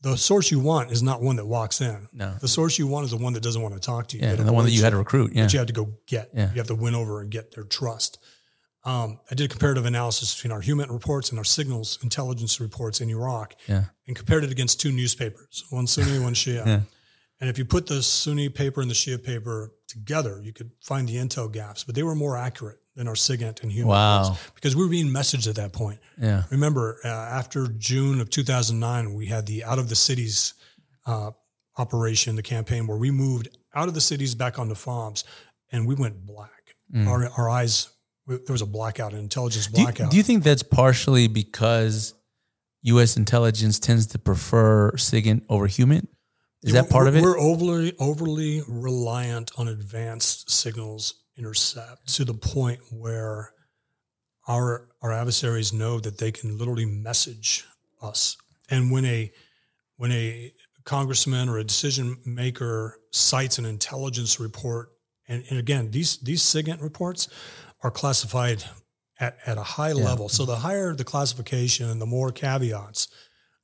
the source you want is not one that walks in. No, The source you want is the one that doesn't want to talk to you. yeah, and the one that you had to recruit. Yeah, that you have to go get. Yeah. You have to win over and get their trust. Um, I did a comparative analysis between our human reports and our signals intelligence reports in Iraq yeah, and compared it against two newspapers, one Sunni, one Shia. <laughs> Yeah. And if you put the Sunni paper and the Shia paper together, you could find the intel gaps, but they were more accurate than our SIGINT and human Wow. reports because we were being messaged at that point. yeah, Remember, uh, after June of 2009, we had the out of the cities uh, operation, the campaign where we moved out of the cities back onto FOBs, and we went black. Our, our eyes, there was a blackout, an intelligence Mm. Do you, blackout. do you think that's partially because U.S. intelligence tends to prefer SIGINT over human? Is that part of it? We're overly overly reliant on advanced signals intercept to the point where our our adversaries know that they can literally message us. And when a when a congressman or a decision maker cites an intelligence report, and, and again, these these SIGINT reports are classified at, at a high level. So the higher the classification and the more caveats,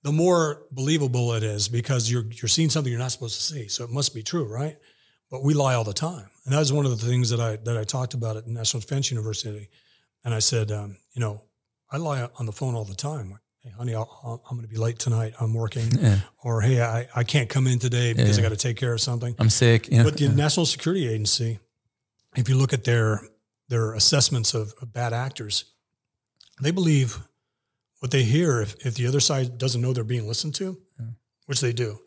the more believable it is because you're you're seeing something you're not supposed to see. So it must be true, right? But we lie all the time, and that was one of the things that I that I talked about at National Defense University. And I said, um, you know, I lie on the phone all the time. Like, hey, honey, I'll, I'll, I'm going to be late tonight. I'm working, Yeah. or hey, I, I can't come in today because I got to take care of something. I'm sick. Know? But the National Security Agency, if you look at their their assessments of, of bad actors, they believe what they hear if, if the other side doesn't know they're being listened to, which they do,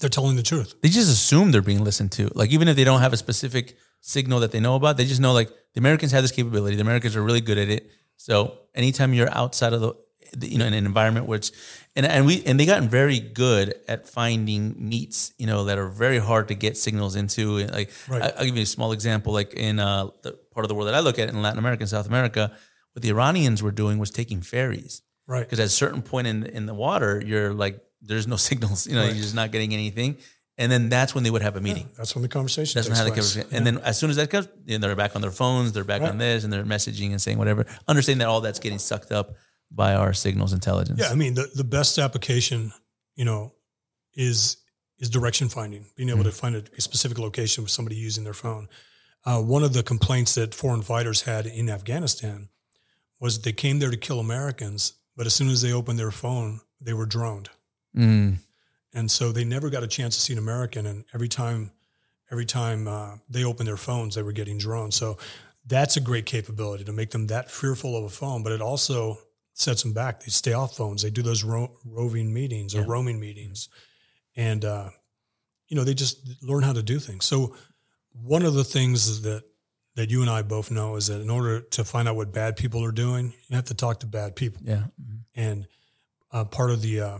they're telling the truth. they just assume they're being listened to. Like even if they don't have a specific signal that they know about, they just know like the Americans have this capability. The Americans are really good at it. So anytime you're outside of the, the you know, in an environment where it's and and we and they gotten very good at finding meets, you know, that are very hard to get signals into. Like Right. I, I'll give you a small example. Like in uh, the part of the world that I look at in Latin America and South America, what the Iranians were doing was taking ferries Right. because at a certain point in in the water, you're like, there's no <laughs> signals. You know, Right. you're just not getting anything. And then that's when they would have a meeting. That's when the conversation That's when takes how they place. conversation. And then as soon as that comes, then they're back on their phones. They're back on this, and they're messaging and saying whatever. Understanding that all that's getting sucked up by our signals intelligence. Yeah, I mean the, the best application, you know, is is direction finding, being able mm-hmm. to find a, a specific location with somebody using their phone. Uh, one of the complaints that foreign fighters had in Afghanistan was they came there to kill Americans, but as soon as they opened their phone, they were droned, Mm. and so they never got a chance to see an American. And every time, every time uh, they opened their phones, they were getting droned. So that's a great capability to make them that fearful of a phone, but it also sets them back. They stay off phones. They do those ro- roving meetings or Yeah. roaming meetings, and uh, you know they just learn how to do things. So one of the things that that you and I both know is that in order to find out what bad people are doing, you have to talk to bad people. Yeah. And uh, part of the uh,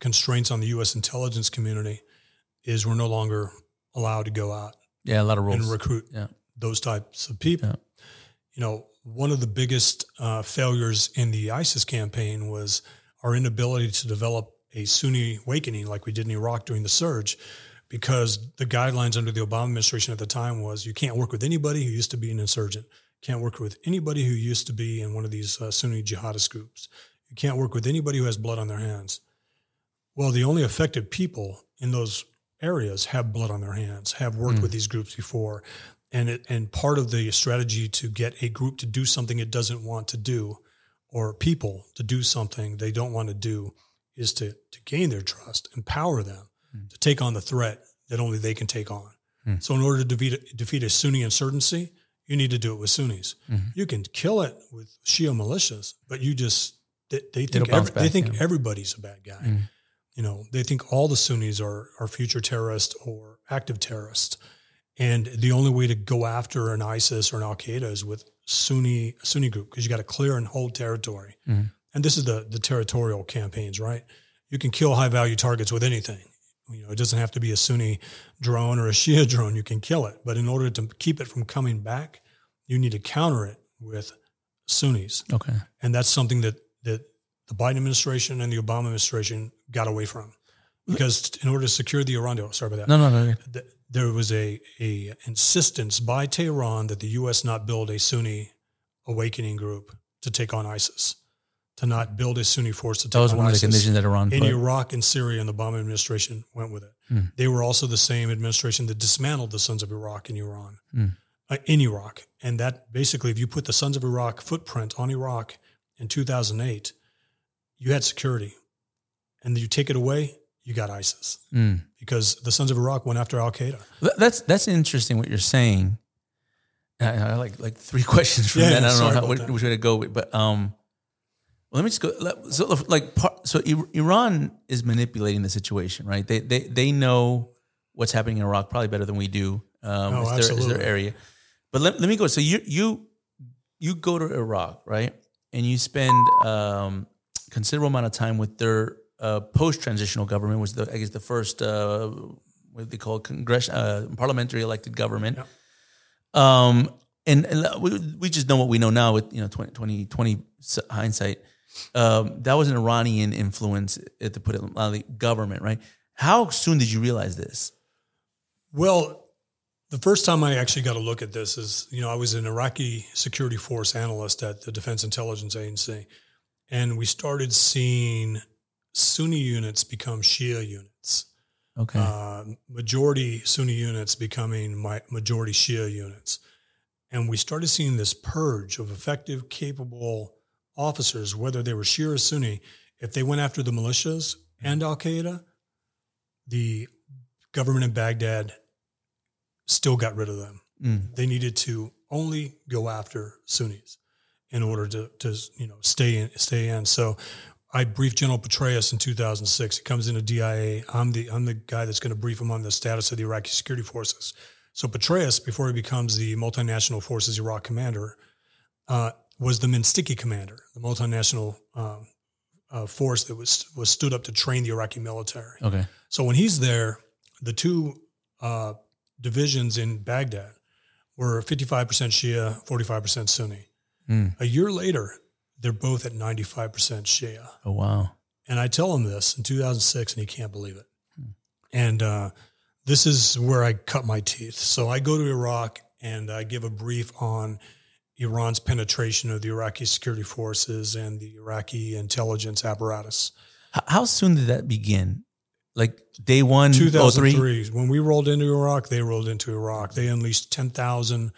constraints on the U.S. intelligence community is we're no longer allowed to go out Yeah, a lot of rules. and recruit Yeah. those types of people. Yeah. You know, one of the biggest uh, failures in the ISIS campaign was our inability to develop a Sunni awakening like we did in Iraq during the surge, because the guidelines under the Obama administration at the time was you can't work with anybody who used to be an insurgent, can't work with anybody who used to be in one of these uh, Sunni jihadist groups, you can't work with anybody who has blood on their hands. Well, the only affected people in those areas have blood on their hands, have worked with these groups before. And it, and part of the strategy to get a group to do something it doesn't want to do, or people to do something they don't want to do, is to to gain their trust, empower them to take on the threat that only they can take on. So, in order to defeat defeat a Sunni insurgency, you need to do it with Sunnis. You can kill it with Shia militias, but you just they, they think every, they think yeah. everybody's a bad guy. You know, they think all the Sunnis are are future terrorists or active terrorists, and the only way to go after an ISIS or an Al Qaeda is with Sunni a Sunni group because you got to clear and hold territory. And this is the the territorial campaigns, right? You can kill high value targets with anything. You know, it doesn't have to be a Sunni drone or a Shia <laughs> drone. You can kill it, but in order to keep it from coming back, you need to counter it with Sunnis okay. and that's something that that the Biden administration and the Obama administration got away from because in order to secure the Iran deal, sorry about that, No, no, no. th- there was a a insistence by Tehran that the U.S. not build a Sunni awakening group to take on ISIS, to not build a Sunni force to take That was on one of the conditions that Iran In put. Iraq and Syria, and the Obama administration went with it. Hmm. They were also the same administration that dismantled the Sons of Iraq in Iran, Hmm. uh, in Iraq. And that basically, if you put the Sons of Iraq footprint on Iraq in 2008, you had security. And you take it away, you got ISIS. Mm. Because the Sons of Iraq went after Al Qaeda. That's that's interesting what you're saying. I, I like like three <laughs> questions from Yeah, that. I don't know how, which, that. which way to go with, but um, well, let me just go. let- So like, so Iran is manipulating the situation, right? They they they know what's happening in Iraq probably better than we do. Um, Oh, it's, their, it's their area. But let, let me go. So you you you go to Iraq, right? And you spend um, considerable amount of time with their uh, post-transitional government, was the I guess the first uh, what they call congress uh, parliamentary elected government. Um, and, and we, we just know what we know now with you know 20, 20, 20 hindsight. Um, that was an Iranian influence, uh, to put it mildly, government, right? How soon did you realize this? Well, the first time I actually got a look at this is, you know, I was an Iraqi security force analyst at the Defense Intelligence Agency, and we started seeing Sunni units become Shia units, Okay. uh, majority Sunni units becoming my majority Shia units. And we started seeing this purge of effective, capable officers, whether they were Shia or Sunni. If they went after the militias and Al Qaeda, the government in Baghdad still got rid of them. Mm. They needed to only go after Sunnis in order to, to you know stay in stay in. So I briefed General Petraeus in 2006. He comes into DIA. I'm the I'm the guy that's going to brief him on the status of the Iraqi security forces. So Petraeus, before he becomes the multinational forces Iraq commander, uh, was the MNSTC-I commander, the multinational um, uh, force that was was stood up to train the Iraqi military. Okay. So when he's there, the two uh, divisions in Baghdad were 55% Shia, 45% Sunni. Mm. A year later, they're both at 95% Shia. Oh wow. And I tell him this in 2006, and he can't believe it. And uh, this is where I cut my teeth. So I go to Iraq and I give a brief on Iran's penetration of the Iraqi security forces and the Iraqi intelligence apparatus. How soon did that begin? Like day one, 03? 2003. When we rolled into Iraq, they rolled into Iraq. They unleashed 10,000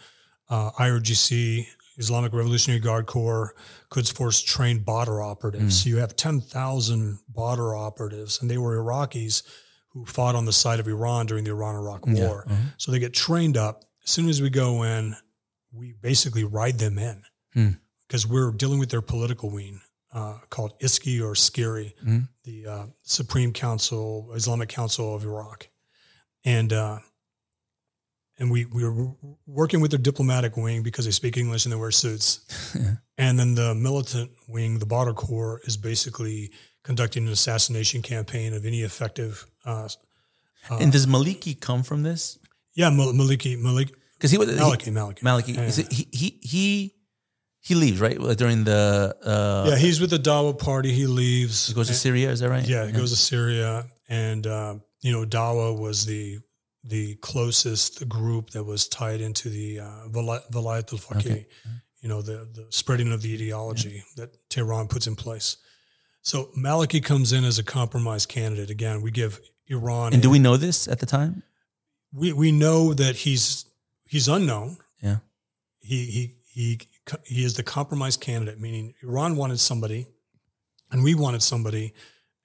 uh, IRGC, Islamic Revolutionary Guard Corps, Quds Force trained border operatives. So you have 10,000 border operatives, and they were Iraqis who fought on the side of Iran during the Iran Iraq War. So they get trained up. As soon as we go in, we basically ride them in Hmm. because we're dealing with their political wing uh, called ISCI or SCIRI, the uh, Supreme Council, Islamic Council of Iraq. And uh, and we, we were working with their diplomatic wing because they speak English and they wear suits. <laughs> And then the militant wing, the border corps, is basically conducting an assassination campaign of any effective. Uh, and does Maliki come from this? yeah, Maliki, Maliki, Because he was Maliki, he, Maliki. Maliki. Yeah, Is it, he he he he leaves right during the uh, yeah, he's with the Dawa party. He leaves. he goes to Syria. Is that right? Yeah, he goes to Syria, and uh, you know, Dawa was the the closest group that was tied into the uh, Velayat al-Faqih, Okay. you know, the the spreading of the ideology that Tehran puts in place. So Maliki comes in as a compromise candidate. Again, we give Iran. And do we know this at the time? we we know that he's he's unknown. Yeah. He he he he is the compromise candidate, meaning Iran wanted somebody, and we wanted somebody,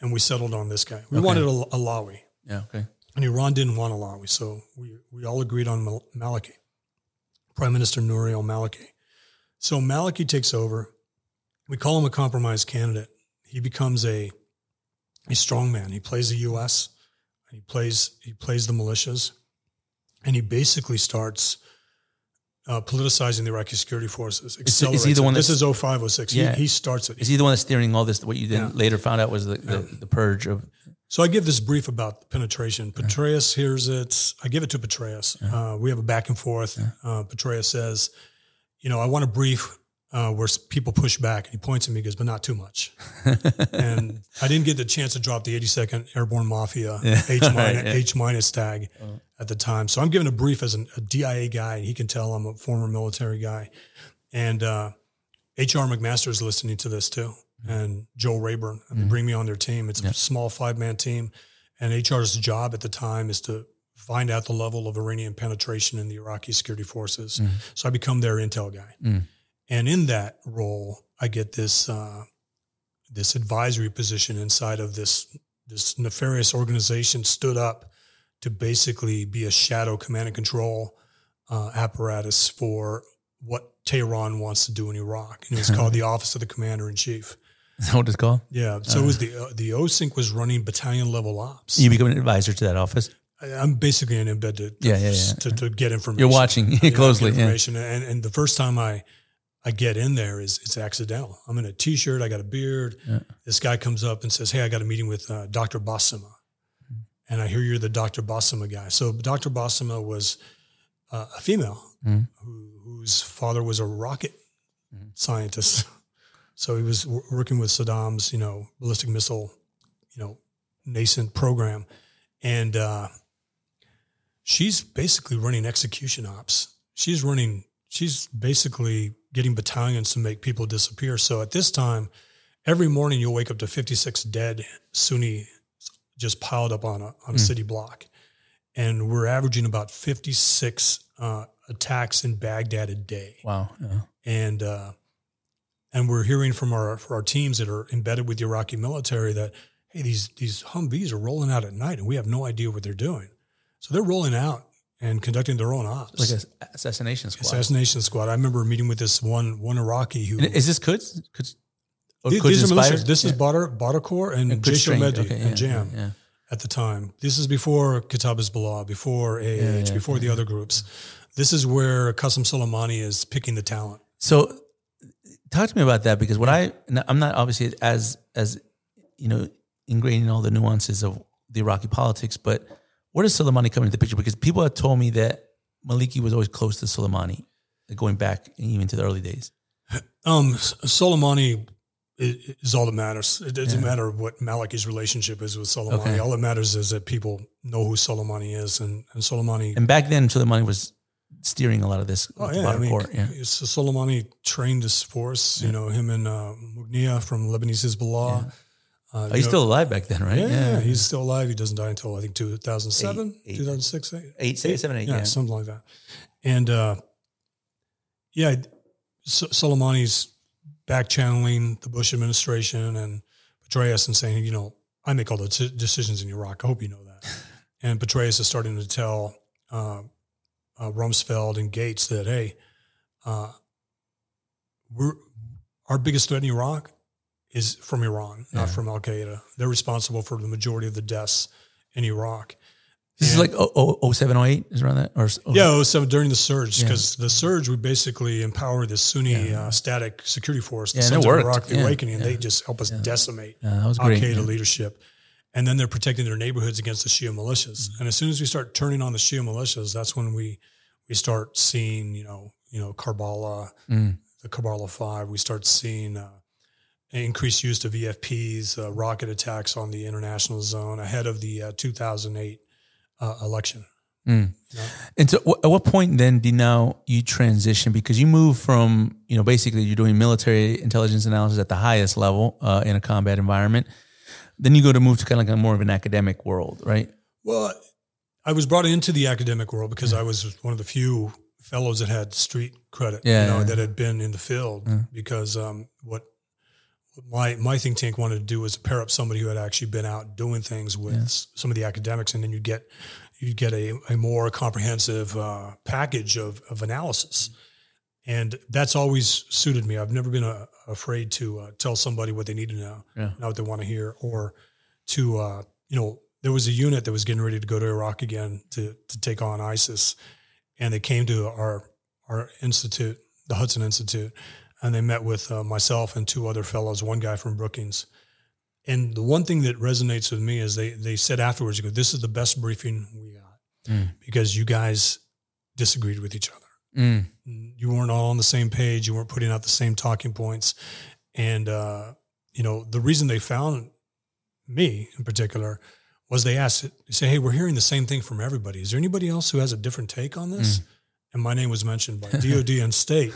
and we settled on this guy. We Okay. wanted a a Allawi, Yeah. Okay. and Iran didn't want a Allawi, so we we all agreed on Mal- Maliki, Prime Minister Nouri al Maliki. So Maliki takes over. We call him a compromise candidate. He becomes a a strong man. He plays the U.S. and he plays he plays the militias, and he basically starts uh, politicizing the Iraqi security forces. is he the one This is 0506. Yeah. He, he starts it. Is he the one that's steering all this? What you then Yeah. later found out was the, the, the purge of. So I give this brief about penetration. Petraeus hears it. I give it to Petraeus. Uh, we have a back and forth. Uh, Petraeus says, "You know, I want a brief uh, where people push back." And he points at me, and goes, "But not too much." <laughs> and I didn't get the chance to drop the 82nd Airborne Mafia <laughs> H minus Yeah. H minus tag at the time. So I'm given a brief as an, a DIA guy, and he can tell I'm a former military guy. And uh, HR McMaster is listening to this too, and Joel Rayburn. They bring me on their team. It's a small five man team, and HR's job at the time is to find out the level of Iranian penetration in the Iraqi security forces. So I become their intel guy, Mm. And in that role, I get this uh, this advisory position inside of this this nefarious organization stood up to basically be a shadow command and control uh, apparatus for what Tehran wants to do in Iraq. And it was called <laughs> the Office of the Commander in Chief. Is that what it's called? Yeah. So it was the uh, the OCINC was running battalion level ops. You become an advisor to that office. I- I'm basically in embed to, to, Yeah, yeah, yeah. to, to get information. You're watching <laughs> closely. information. And, and the first time I I get in there is it's accidental. I'm in a t-shirt. I got a beard. Yeah. This guy comes up and says, "Hey, I got a meeting with uh, Dr. Bassima," and I hear you're the Dr. Bassima guy. So Dr. Bassima was uh, a female Mhm. who, whose father was a rocket Mm-hmm. scientist. <laughs> So he was w- working with Saddam's, you know, ballistic missile, you know, nascent program, and uh, she's basically running execution ops. She's running. She's basically getting battalions to make people disappear. So at this time, every morning you'll wake up to 56 dead Sunni just piled up on a on a city block, and we're averaging about 56 uh, attacks in Baghdad a day Wow. Yeah. and uh, and we're hearing from our our teams that are embedded with the Iraqi military that hey these these Humvees are rolling out at night and we have no idea what they're doing, so they're rolling out and conducting their own ops. Like an assassination squad. assassination squad. I remember meeting with this one one Iraqi who And is this Quds? Quds? these, Quds these are militias. This is Yeah. Badr Badrkor and And Jaish al-Mahdi Okay, and yeah, Jam Yeah. at the time. This is before Kata'ib Hezbollah, before AH, before the other groups. This is where Qassem Soleimani is picking the talent. So, talk to me about that because what I I'm not obviously as as you know ingrained in all the nuances of the Iraqi politics, but where does Soleimani come into the picture? Because people have told me that Maliki was always close to Soleimani, going back even to the early days. <clears throat> Um, Soleimani is all that matters. It doesn't matter what Maliki's relationship is with Soleimani. Okay. All that matters is that people know who Soleimani is, and, and Soleimani. And back then, Soleimani was steering a lot of this. oh yeah, I mean, court, yeah. so Soleimani trained this force. You know, him and uh, from Lebanese Hezbollah. Uh, Oh, he's know- still alive back then, right? Yeah, yeah, he's still alive. He doesn't die until I think 2007, Eight- eight. 2006, eight, eight, seven, seven, eight. yeah, Yeah, something like that. And uh, yeah, so- Soleimani's back channeling the Bush administration and Petraeus and saying, you know, I make all the t- decisions in Iraq. I hope you know that. <laughs> and Petraeus is starting to tell uh, uh, Rumsfeld and Gates that, hey, uh, we're our biggest threat in Iraq is from Iran, not Yeah. from Al Qaeda. They're responsible for the majority of the deaths in Iraq. This is like oh, oh, 07, 08, is around that? Or, oh, Yeah, so during the surge, because the surge, we basically empower the Sunni uh, static security force, the Yeah, and it Sons of. Iraq, the Yeah, Awakening, and they just help us decimate Yeah, Al Qaeda Yeah. leadership. And then they're protecting their neighborhoods against the Shia militias. Mm-hmm. And as soon as we start turning on the Shia militias, that's when we we start seeing, you know, you know, Karbala, Mm. the Karbala Five. We start seeing uh, increased use of EFPs, uh, rocket attacks on the international zone ahead of the uh, 2008 uh, election. And so, wh- at what point then do now you transition because you move from you know basically you're doing military intelligence analysis at the highest level uh, in a combat environment, then you go to move to kind of like a more of an academic world, right? Well, I was brought into the academic world because I was one of the few fellows that had street credit, Yeah, you know, yeah. that had been in the field. Because um, what my my think tank wanted to do was pair up somebody who had actually been out doing things with s- some of the academics, and then you get you get a, a more comprehensive uh, package of, of analysis. And that's always suited me. I've never been uh, afraid to uh, tell somebody what they need to know, Yeah. not what they want to hear, or to uh, you know, there was a unit that was getting ready to go to Iraq again to to take on ISIS, and they came to our our institute, the Hudson Institute, and they met with uh, myself and two other fellows, one guy from Brookings. And the one thing that resonates with me is they they said afterwards, go, this is the best briefing we got because you guys disagreed with each other." Mm. you weren't all on the same page. You weren't putting out the same talking points. And, uh, you know, the reason they found me in particular was they asked, they say, Hey, we're hearing the same thing from everybody. Is there anybody else who has a different take on this? And my name was mentioned by <laughs> DOD and state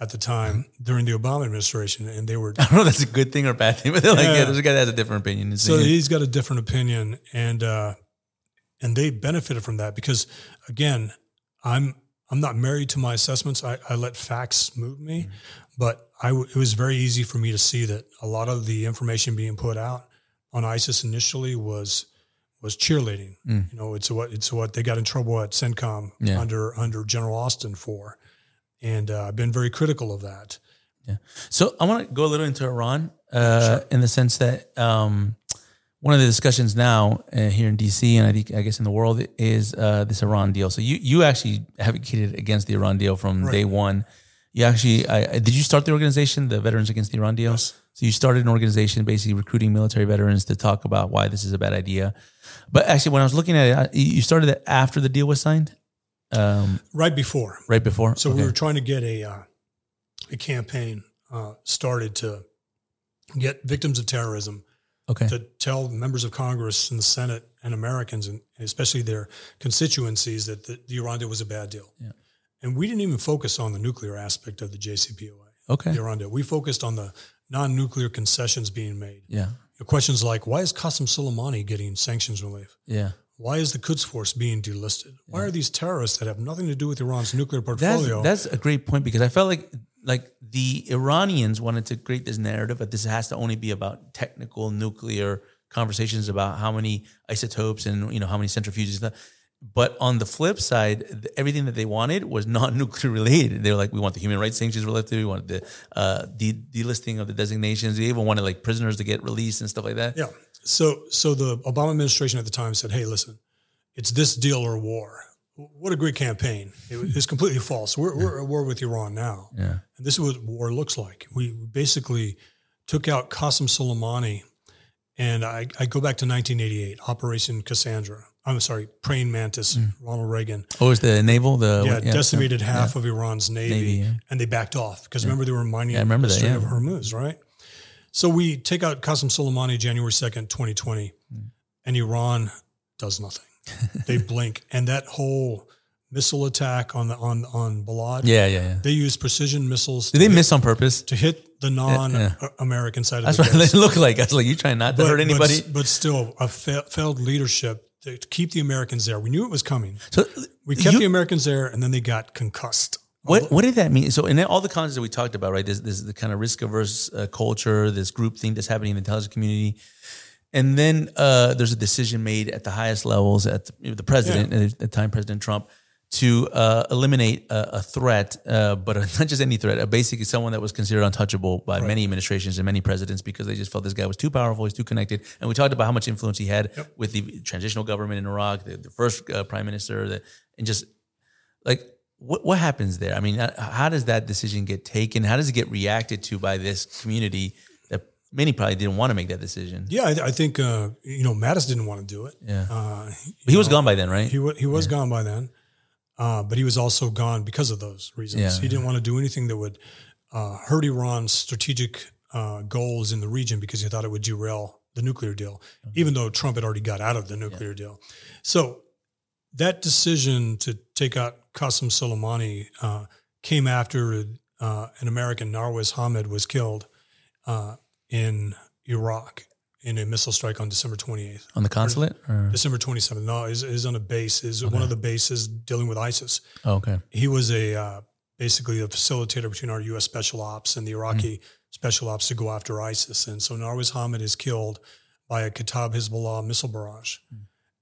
at the time during the Obama administration. And they were, <laughs> I don't know if that's a good thing or a bad thing, but they're like, Yeah. yeah, there's a guy that has a different opinion. So he's got a different opinion and uh and they benefited from that because again i'm i'm not married to my assessments i, I let facts move me but I w- it was very easy for me to see that a lot of the information being put out on isis initially was was cheerleading you know it's what it's what they got in trouble at CENTCOM Yeah. under under general austin for and uh, i've been very critical of that Yeah. So I want to go a little into Iran uh, in the sense that um, one of the discussions now uh, here in DC and I think I guess in the world is uh, this Iran deal. So you you actually advocated against the Iran deal from day one. You actually I, I- did you start the organization, the Veterans Against the Iran Deal? Yes. So you started an organization basically recruiting military veterans to talk about why this is a bad idea. But actually, when I was looking at it, you started it after the deal was signed, um, right before right before. So we were trying to get a uh, a campaign uh, started to get victims of terrorism okay. to tell members of Congress and the Senate and Americans, and especially their constituencies, that the, the Iran deal was a bad deal. Yeah. And we didn't even focus on the nuclear aspect of the JCPOA, Okay. the Iran deal. We focused on the non-nuclear concessions being made. Yeah. Questions like, why is Qassem Soleimani getting sanctions relief? Yeah. Why is the Quds Force being delisted? Why are these terrorists that have nothing to do with Iran's nuclear That's portfolio? that's a great point because I felt like like the Iranians wanted to create this narrative that this has to only be about technical nuclear conversations about how many isotopes and you know how many centrifuges. But on the flip side, everything that they wanted was non-nuclear <laughs> related. They were like, we want the human rights sanctions lifted. We wanted the uh, de- delisting of the designations. They even wanted like prisoners to get released and stuff like that. Yeah. So so the Obama administration at the time said, "Hey, listen, it's this deal or war." What a great campaign! It was it's completely false. We're we're at war with Iran now, Yeah. and this is what war looks like. We basically took out Qassem Soleimani, and I, I go back to 1988, Operation Cassandra. I'm sorry, Praying Mantis, mm. Ronald Reagan. Oh, was the naval the Yeah, yeah, decimated half of Iran's navy, Navy, yeah. and they backed off because remember they were mining I remember the Strait yeah. of Hormuz, right? So we take out Qassem Soleimani January second, twenty twenty, Hmm. and Iran does nothing. <laughs> they blink, and that whole missile attack on the on on Balad, Yeah, yeah, yeah. they use precision missiles Did they hit, miss on purpose? to hit the non-American side of That's the what base. they look like. I was like, you trying not to hurt anybody? But, but still, a fa- failed leadership to to keep the Americans there. We knew it was coming. so We kept you- the Americans there, and then they got concussed. What what did that mean? So in all the concepts that we talked about, right? This, there's the kind of risk averse uh, culture, this group thing that's happening in the intelligence community, and then uh, there's a decision made at the highest levels at the, the president at the time, President Trump, to uh, eliminate a, a threat, uh, but <laughs> not just any threat, basically someone that was considered untouchable by many administrations and many presidents because they just felt this guy was too powerful, he's too connected. And we talked about how much influence he had with the transitional government in Iraq, the, the first uh, prime minister, the, and just like what what happens there? I mean, uh, how does that decision get taken? How does it get reacted to by this community that many probably didn't want to make that decision? Yeah, I, I think uh, you know Mattis didn't want to do it. Yeah. Uh, he was gone by then, right? he he was gone by then, uh, but he was also gone because of those reasons. Yeah. he didn't want to do anything that would uh, hurt Iran's strategic uh, goals in the region because he thought it would derail the nuclear deal, even though Trump had already got out of the nuclear deal. So that decision to take out Qassem Soleimani uh, came after uh, an American, Narwez Hamid, was killed uh, in Iraq in a missile strike on December 28th. On the consulate? Or? December 27th. No, is is on a base. Is one of the bases dealing with ISIS. Oh, okay. He was a uh, basically a facilitator between our U.S. special ops and the Iraqi special ops to go after ISIS. And so Narwez Hamid is killed by a Kata'ib Hezbollah missile barrage,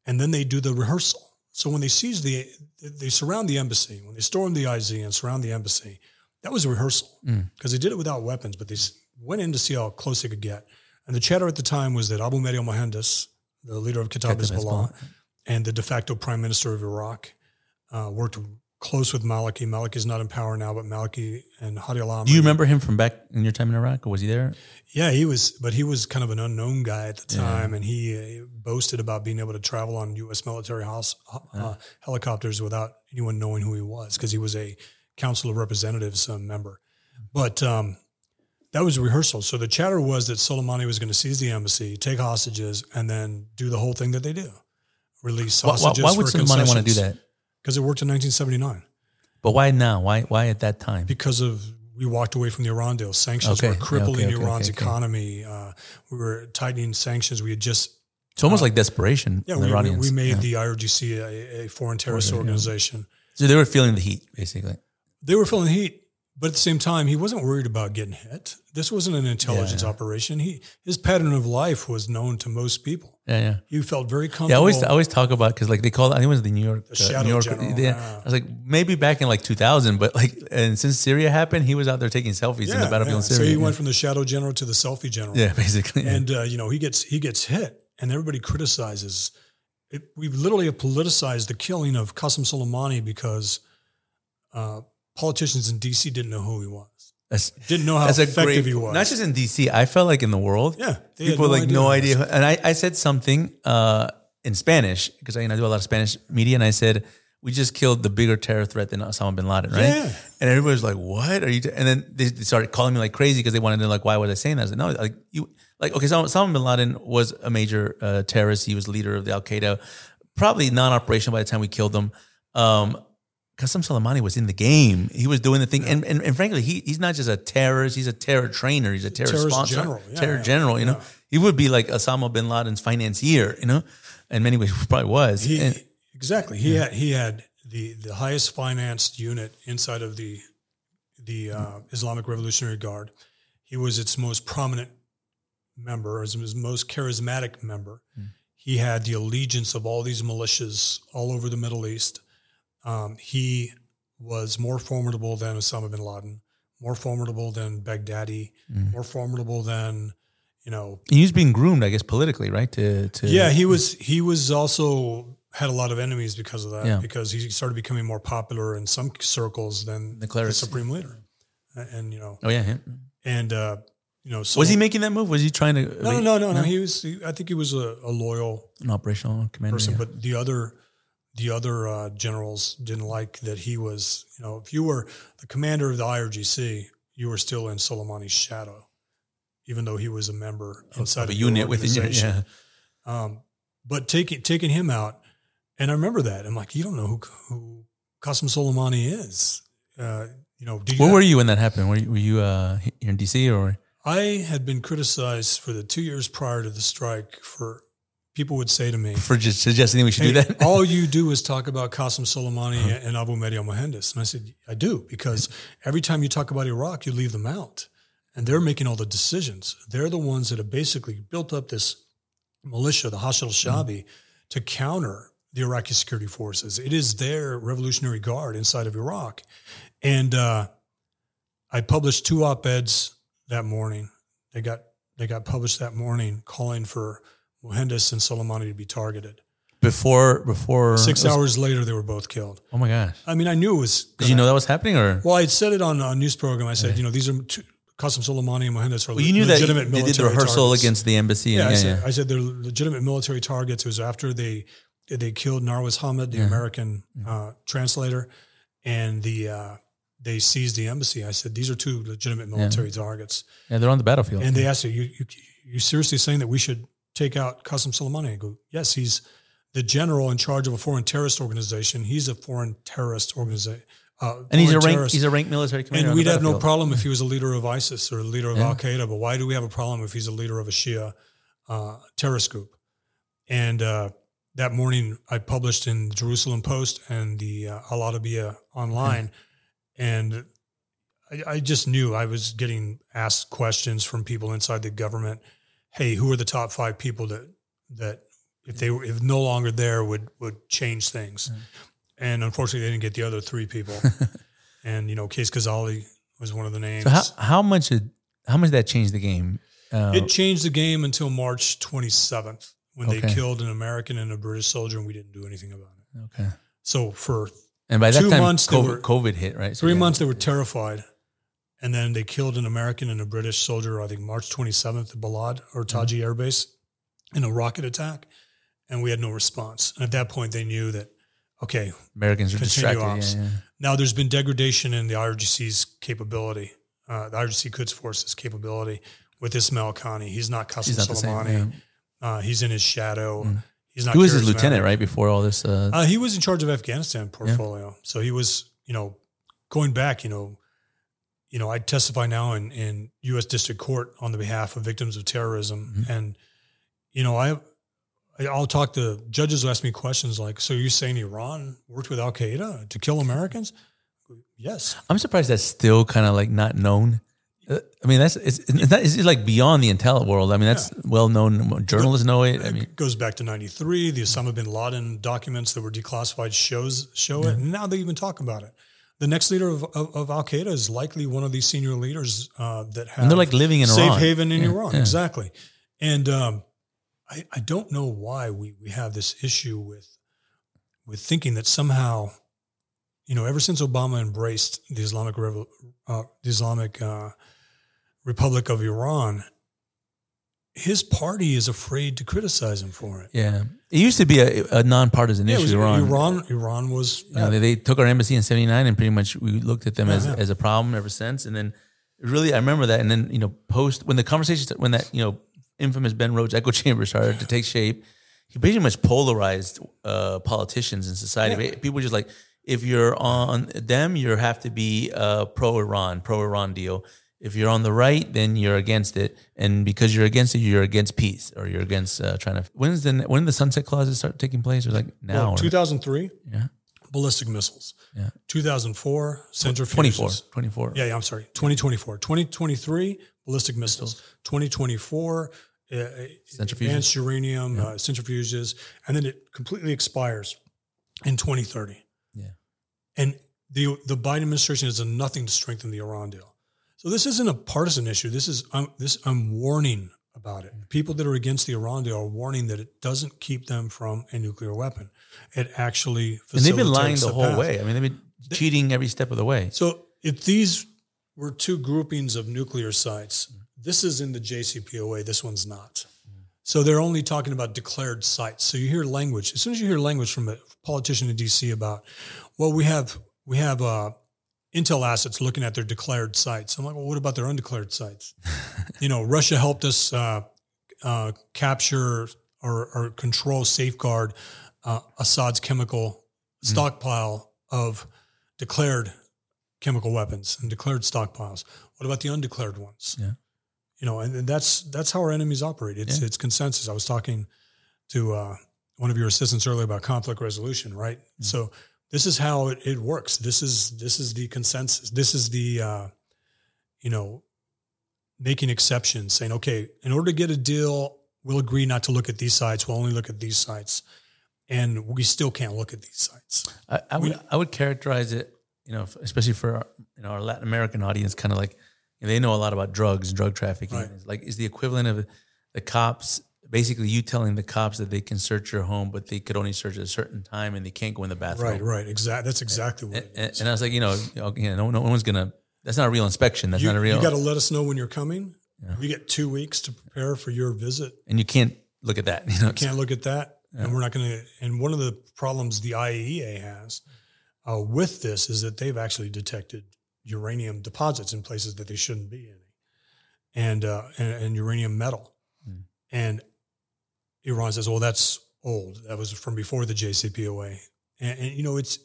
and then they do the rehearsal. So when they seize the, they surround the embassy. When they storm the IZ and surround the embassy, that was a rehearsal because they did it without weapons, but they went in to see how close they could get. And the chatter at the time was that Abu Mahdi al-Mohandes, the leader of Kata'ib Hezbollah, and the de facto prime minister of Iraq, uh, worked close with Maliki. Maliki is not in power now, but Maliki and Hadi al Do you remember him from back in your time in Iraq, or was he there? Yeah, he was, but he was kind of an unknown guy at the time, and he uh, boasted about being able to travel on U.S. military house, uh, helicopters without anyone knowing who he was because he was a Council of Representatives uh, member. But um, that was a rehearsal. So the chatter was that Soleimani was going to seize the embassy, take hostages, and then do the whole thing that they do, release Why, why, hostages. why would Soleimani want to do that? Because it worked in 1979. But why now? Why why at that time? because of we walked away from the Iran deal. Sanctions Okay. were crippling okay, okay, Iran's economy. Uh, we were tightening sanctions. We had just It's almost like desperation. yeah we, we, we made Yeah. the IRGC a, a foreign terrorist yeah. organization. so they were feeling the heat, basically. They were feeling the heat, but at the same time, he wasn't worried about getting hit. This wasn't an intelligence Yeah. operation. He his pattern of life was known to most people. Yeah, yeah. He felt very comfortable. Yeah, I always I always talk about because like they call it, I think it was the New York, uh, shadow New York. general, yeah. yeah. I was like maybe back in like 2000, but like and since Syria happened, he was out there taking selfies in the battlefield in So Syria. he went from the shadow general to the selfie general. yeah, <laughs> basically. and uh, you know he gets he gets hit, and everybody criticizes. It, we literally have politicized the killing of Qassem Soleimani because uh, politicians in D.C. didn't know who he was, that's didn't know how that's effective great. he was. Not just in DC, I felt like in the world, yeah, people like no idea. And I, I said something uh, in Spanish because I, you know, I do a lot of Spanish media, and I said we just killed the bigger terror threat than Osama bin Laden, right? Yeah. And everybody was like, "What are you?" t-" And then they, they started calling me like crazy because they wanted to know like why was I saying that? I said, "No, like you, like okay, Osama, Osama bin Laden was a major uh, terrorist. He was leader of the Al Qaeda, probably non-operational by the time we killed him." Um, Qassem Soleimani was in the game. He was doing the thing, and, and and frankly, he he's not just a terrorist. He's a terror trainer. He's a terror Terrorist sponsor, general. Yeah, terror yeah, general. You know, he would be like Osama bin Laden's financier. You know, in many ways, <laughs> probably was. He, And- exactly. He had he had the the highest financed unit inside of the the uh, Islamic Revolutionary Guard. He was its most prominent member, his, his most charismatic member. He had the allegiance of all these militias all over the Middle East. Um, he was more formidable than Osama bin Laden, more formidable than Baghdadi, more formidable than you know he was being groomed, I guess, politically, right? To to yeah, he was. He was also had a lot of enemies because of that. Yeah. Because he started becoming more popular in some circles than The the, supreme leader. And, and, you know, Oh yeah, him. and uh, you know, so was he making that move? Was he trying to? No, no, no, no, no. He was. He, I think he was a, a loyal an operational commander. person, yeah. but the other, the other uh, generals didn't like that he was. You know, if you were the commander of the IRGC, you were still in Soleimani's shadow, even though he was a member inside of a the unit within yeah. Um, but taking taking him out, and I remember that I'm like, you don't know who who Qassem Soleimani is. Uh, you know, did you Where were you when that happened? Were you, were you uh, here in DC or? I had been criticized for the two years prior to the strike for people would say to me, for just suggesting we should "Hey, do that. all you <laughs> do is talk about Qassem Soleimani and Abu Mahdi al-Mohandes. And I said, I do, because every time you talk about Iraq, you leave them out. And they're making all the decisions. They're the ones that have basically built up this militia, the Hashd al-Shabi, to counter the Iraqi security forces. It is their Revolutionary Guard inside of Iraq. And uh, I published two op eds that morning. They got they got published that morning, calling for Mohandes and Soleimani to be targeted. Before before Six was- hours later, they were both killed. Oh my gosh! I mean, I knew it was. Did you know that was happening, or Well, I said it on a news program. I said, you know, these are two, Qassem Soleimani and Mohandes are well, you knew that legitimate they did the rehearsal targets. against the embassy? Yeah, and, I, yeah, said, yeah. I said they're legitimate military targets. It was after they they killed Narwaz Hamid, the Yeah. American uh, translator, and the uh, they seized the embassy. I said these are two legitimate military targets. Yeah, they're on the battlefield. And they asked you, you, you, you seriously saying that we should take out Qassem Soleimani? I go, yes, he's the general in charge of a foreign terrorist organization. He's a foreign terrorist organization. Uh, and he's a rank, terrorist. he's a ranked military commander. And we'd have no problem if he was a leader of ISIS or a leader of Yeah. Al Qaeda, but why do we have a problem if he's a leader of a Shia uh, terrorist group? And uh, that morning, I published in the Jerusalem Post and the uh, Al Arabiya online, and I, I just knew I was getting asked questions from people inside the government. Hey, who are the top five people that that if they were if no longer there would would change things? And unfortunately, they didn't get the other three people. <laughs> and you know, Qais Khazali was one of the names. So how how much did how much did that change the game? Uh, it changed the game until March 27th when they killed an American and a British soldier, and we didn't do anything about it. okay. So for And by that Two time, months they COVID, were- COVID hit, right? So three yeah. months, they were terrified. And then they killed an American and a British soldier, I think March 27th at Balad or Taji Air Base in a rocket attack. And we had no response. And at that point, they knew that, okay, Americans are distracted. Yeah, yeah. Now there's been degradation in the IRGC's capability, uh, the IRGC Quds Force's capability with Ismail Qaani. He's not Qassem He's not. Soleimani. yeah. Mm. Uh, he's in his shadow. He's not. Who was his lieutenant, right? Before all this, uh, Uh, he was in charge of Afghanistan portfolio. So he was, you know, going back, you know, you know, I testify now in, in U.S. District Court on the behalf of victims of terrorism, Mm-hmm. and you know, I, I'll talk to judges who ask me questions like, "So you're saying Iran worked with Al Qaeda to kill Americans?" Yes, I'm surprised that's still kind of like not known. Uh, I mean, that's it's, it's, not, it's like beyond the intel world. I mean, that's well known. Journalists know it. I mean, it goes back to '93. The Osama bin Laden documents that were declassified shows show it, and now they even talk about it. The next leader of, of, of Al Qaeda is likely one of these senior leaders uh, that have and they're like living in safe Iran. haven in Yeah, Iran. yeah. Exactly. And um, I, I don't know why we, we have this issue with with thinking that somehow, you know, ever since Obama embraced the Islamic Revo- uh, the Islamic uh, Republic of Iran, his party is afraid to criticize him for it. Yeah, it used to be a, a nonpartisan Yeah, issue. was- Iran. Iran, Iran was You know, they, they took our embassy in '79, and pretty much we looked at them Yeah, as, yeah. as a problem ever since. And then, really, I remember that. And then, you know, post when the conversations, when that you know infamous Ben Rhodes echo <laughs> chamber started to take shape, he pretty much polarized uh, politicians in society. People were just like, if you're on them, you have to be uh, pro Iran, pro Iran deal. If you're on the right, then you're against it, and because you're against it, you're against peace, or you're against uh, trying to. When's the when did the sunset clauses start taking place? Or like now? well, 2003 yeah, ballistic missiles. Yeah. 2004 centrifuges. 24, 24. Yeah, yeah, I'm sorry. 2024. 2023, ballistic missiles. 2024, uh, Centrifuges. advanced uranium, uh, centrifuges. And then it completely expires in 2030. Yeah. And the, the Biden administration has done nothing to strengthen the Iran deal. So this isn't a partisan issue. This is, I'm, this, I'm warning about it. People that are against the Iran deal are warning that it doesn't keep them from a nuclear weapon. It actually And they've been lying facilitates the whole path. way. I mean, they've been cheating every step of the way. So if these were two groupings of nuclear sites, this is in the JCPOA, this one's not. So they're only talking about declared sites. So you hear language. As soon as you hear language from a politician in DC about, well, we have we have uh, Intel assets looking at their declared sites. I'm like, well, what about their undeclared sites? <laughs> you know, Russia helped us uh, uh, capture or, or control, safeguard uh, Assad's chemical stockpile of declared chemical weapons and declared stockpiles. What about the undeclared ones? Yeah. You know, and, and that's that's how our enemies operate. It's Yeah. it's consensus. I was talking to uh, one of your assistants earlier about conflict resolution, right? Mm-hmm. So this is how it, it works. This is this is the consensus. This is the uh, you know making exceptions, saying, okay, in order to get a deal, we'll agree not to look at these sites. We'll only look at these sites. and we still can't look at these sites. I, I would I would characterize it, you know, especially for our, you know, our Latin American audience, kind of like you know, they know a lot about drugs, and drug trafficking. Right. Like is the equivalent of the cops basically you telling the cops that they can search your home, but they could only search at a certain time and they can't go in the bathroom. Right, right, exactly. That's exactly what. And, and, I was like, you know, you know, no, no one's gonna. That's not a real inspection. That's you, not a real. You got to let us know when you're coming. Yeah. You get two weeks to prepare for your visit, and you can't look at that. <laughs> You, know, you can't look at that, yeah. and we're not going to. And one of the problems the IAEA has uh, with this is that they've actually detected uranium deposits in places that they shouldn't be in, and uh, and, and, uranium metal, mm. and Iran says, "Well, that's old. That was from before the JCPOA." And, and you know, it's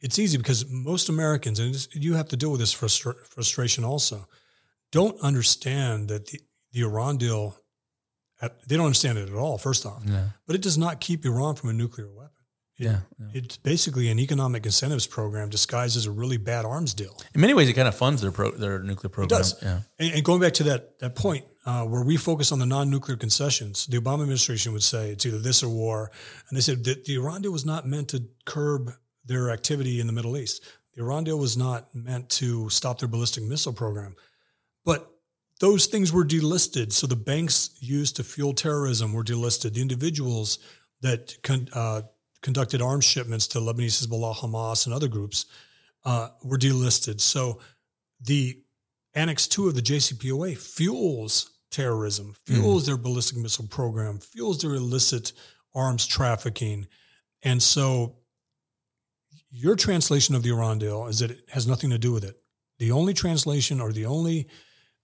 it's easy because most Americans, and you have to deal with this frustra- frustration also, don't understand that the, the Iran deal. At, they don't understand it at all. First off, yeah. but it does not keep Iran from a nuclear weapon. It, yeah, yeah, it's basically an economic incentives program disguised as a really bad arms deal. In many ways, it kind of funds their pro, their nuclear program. It does. Yeah. And, and going back to that that point, uh, where we focus on the non-nuclear concessions, the Obama administration would say it's either this or war, and they said that the Iran deal was not meant to curb their activity in the Middle East. The Iran deal was not meant to stop their ballistic missile program, but those things were delisted. So the banks used to fuel terrorism were delisted. The individuals that con- uh, conducted arms shipments to Lebanese Hezbollah, Hamas, and other groups uh, were delisted. So the Annex 2 of the JCPOA fuels terrorism, fuels mm. their ballistic missile program, fuels their illicit arms trafficking. And so your translation of the Iran deal is that it has nothing to do with it. The only translation or the only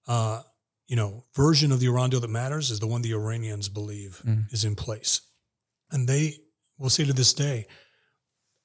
uh, you know version of the Iran deal that matters is the one the Iranians believe mm. is in place. And they will see to this day,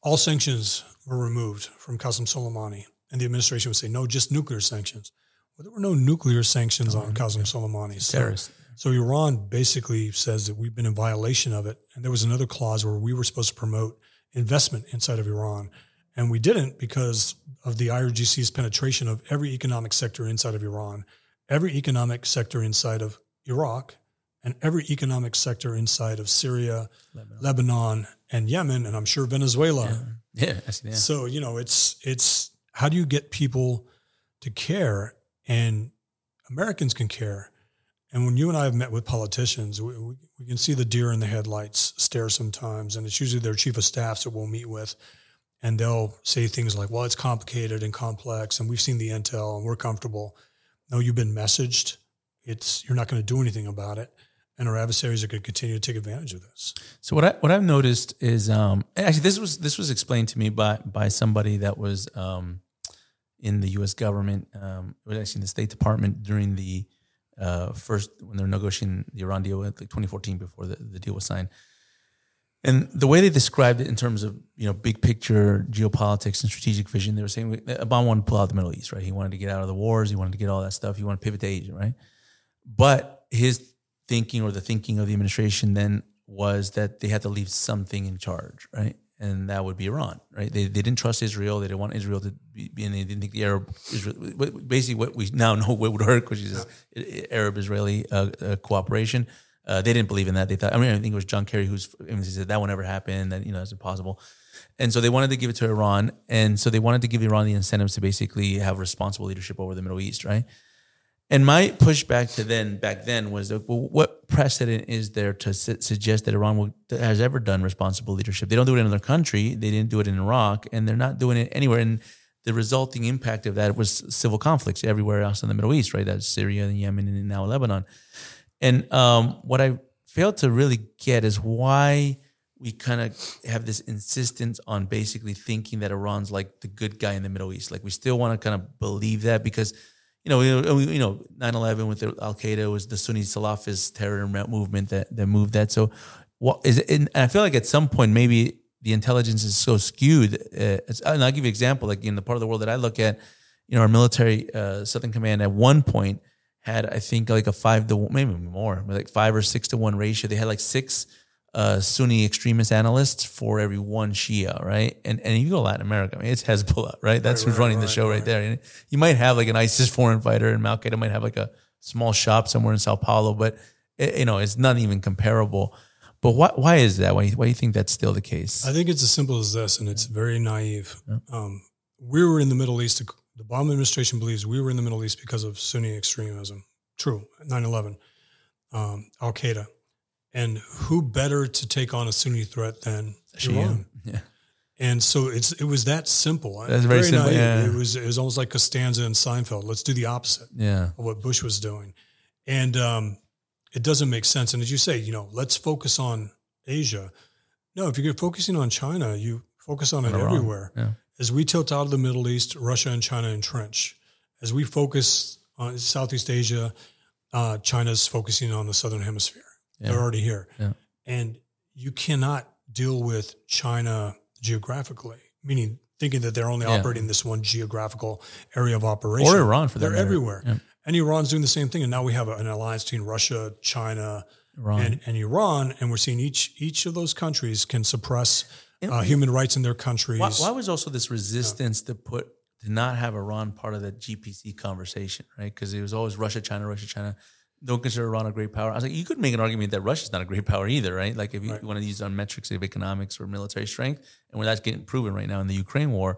all sanctions were removed from Qassem Soleimani. And the administration would say, no, just nuclear sanctions. Well, there were no nuclear sanctions on oh, Qassem Soleimani. So, so Iran basically says that we've been in violation of it. And there was another clause where we were supposed to promote investment inside of Iran. And we didn't because of the IRGC's penetration of every economic sector inside of Iran, every economic sector inside of Iraq, and every economic sector inside of Syria, Lebanon, Lebanon and Yemen, and I'm sure Venezuela. Yeah, yeah. So you know, it's it's how do you get people to care and Americans can care. And when you and I have met with politicians, we, we, we, can see the deer in the headlights stare sometimes. And it's usually their chief of staffs that we'll meet with. And they'll say things like, well, it's complicated and complex. And we've seen the intel and we're comfortable. No, you've been messaged. It's, you're not going to do anything about it. And our adversaries are going to continue to take advantage of this. So what I what I've noticed is um, actually this was this was explained to me by by somebody that was um, in the U.S. government, um, it was actually in the State Department during the uh, first when they were negotiating the Iran deal, like 2014, before the, the deal was signed. And the way they described it in terms of you know big picture geopolitics and strategic vision, they were saying Obama wanted to pull out the Middle East, right? He wanted to get out of the wars, he wanted to get all that stuff, he wanted to pivot to Asia, right? But his thinking or the thinking of the administration then was that they had to leave something in charge, right? and that would be Iran, right? They, they didn't trust Israel. They didn't want Israel to be, and they didn't think the Arab, Israel, basically what we now <laughs> know what would hurt, which is. Arab Israeli uh, uh, cooperation. Uh, they didn't believe in that. They thought, I mean, I think it was John Kerry who's, he said that will never happen, that, you know, it's impossible. And so they wanted to give it to Iran. And so they wanted to give Iran the incentives to basically have responsible leadership over the Middle East, right? And my pushback to then back then was, well, what precedent is there to su- suggest that Iran will, has ever done responsible leadership? They don't do it in another country. They didn't do it in Iraq, and they're not doing it anywhere. And the resulting impact of that was civil conflicts everywhere else in the Middle East, right? That's Syria and Yemen and now Lebanon. And um, what I failed to really get is why we kind of have this insistence on basically thinking that Iran's like the good guy in the Middle East. Like we still want to kind of believe that because – you know, you know, 9-11 with Al Qaeda was the Sunni Salafist terror movement that that moved that. So, what is it? And I feel like at some point maybe the intelligence is so skewed. Uh, and I'll give you an example. Like in the part of the world that I look at, you know, our military uh, Southern Command at one point had I think like a five to maybe more, like five or six to one ratio. They had like six uh, Sunni extremist analysts for every one Shia, right? And and you go to Latin America, I mean, it's Hezbollah, right? That's right, who's right, running right, the show right, there. And you might have like an ISIS foreign fighter, and Al Qaeda might have like a small shop somewhere in Sao Paulo, but it, you know, it's not even comparable. But why why is that? Why why do you think that's still the case? I think it's as simple as this, and it's very naive. Um, we were in the Middle East. The Obama administration believes we were in the Middle East because of Sunni extremism. True, 9 11, um, Al Qaeda. And who better to take on a Sunni threat than Iran? Yeah. And so it's it was that simple. That's very simple, yeah. It was it was almost like Costanza and Seinfeld. Let's do the opposite Yeah. of what Bush was doing. And um, it doesn't make sense. And as you say, you know, let's focus on Asia. No, if you're focusing on China, you focus on it Iran. everywhere. Yeah. As we tilt out of the Middle East, Russia and China entrench. As we focus on Southeast Asia, uh, China's focusing on the Southern Hemisphere. Yeah. They're already here. Yeah. And you cannot deal with China geographically, meaning thinking that they're only Yeah. operating this one geographical area of operation. Or Iran for that They're matter. everywhere. Yeah. And Iran's doing the same thing. And now we have an alliance between Russia, China, Iran. and, and Iran. And we're seeing each each of those countries can suppress uh, human rights in their countries. Why, why was also this resistance to put to not have Iran part of the GPC conversation, right? Because it was always Russia, China, Russia, China. Don't consider Iran a great power. I was like, you could make an argument that Russia's not a great power either, right? Like if you Right. want to use on metrics of economics or military strength, and where that's getting proven right now in the Ukraine war.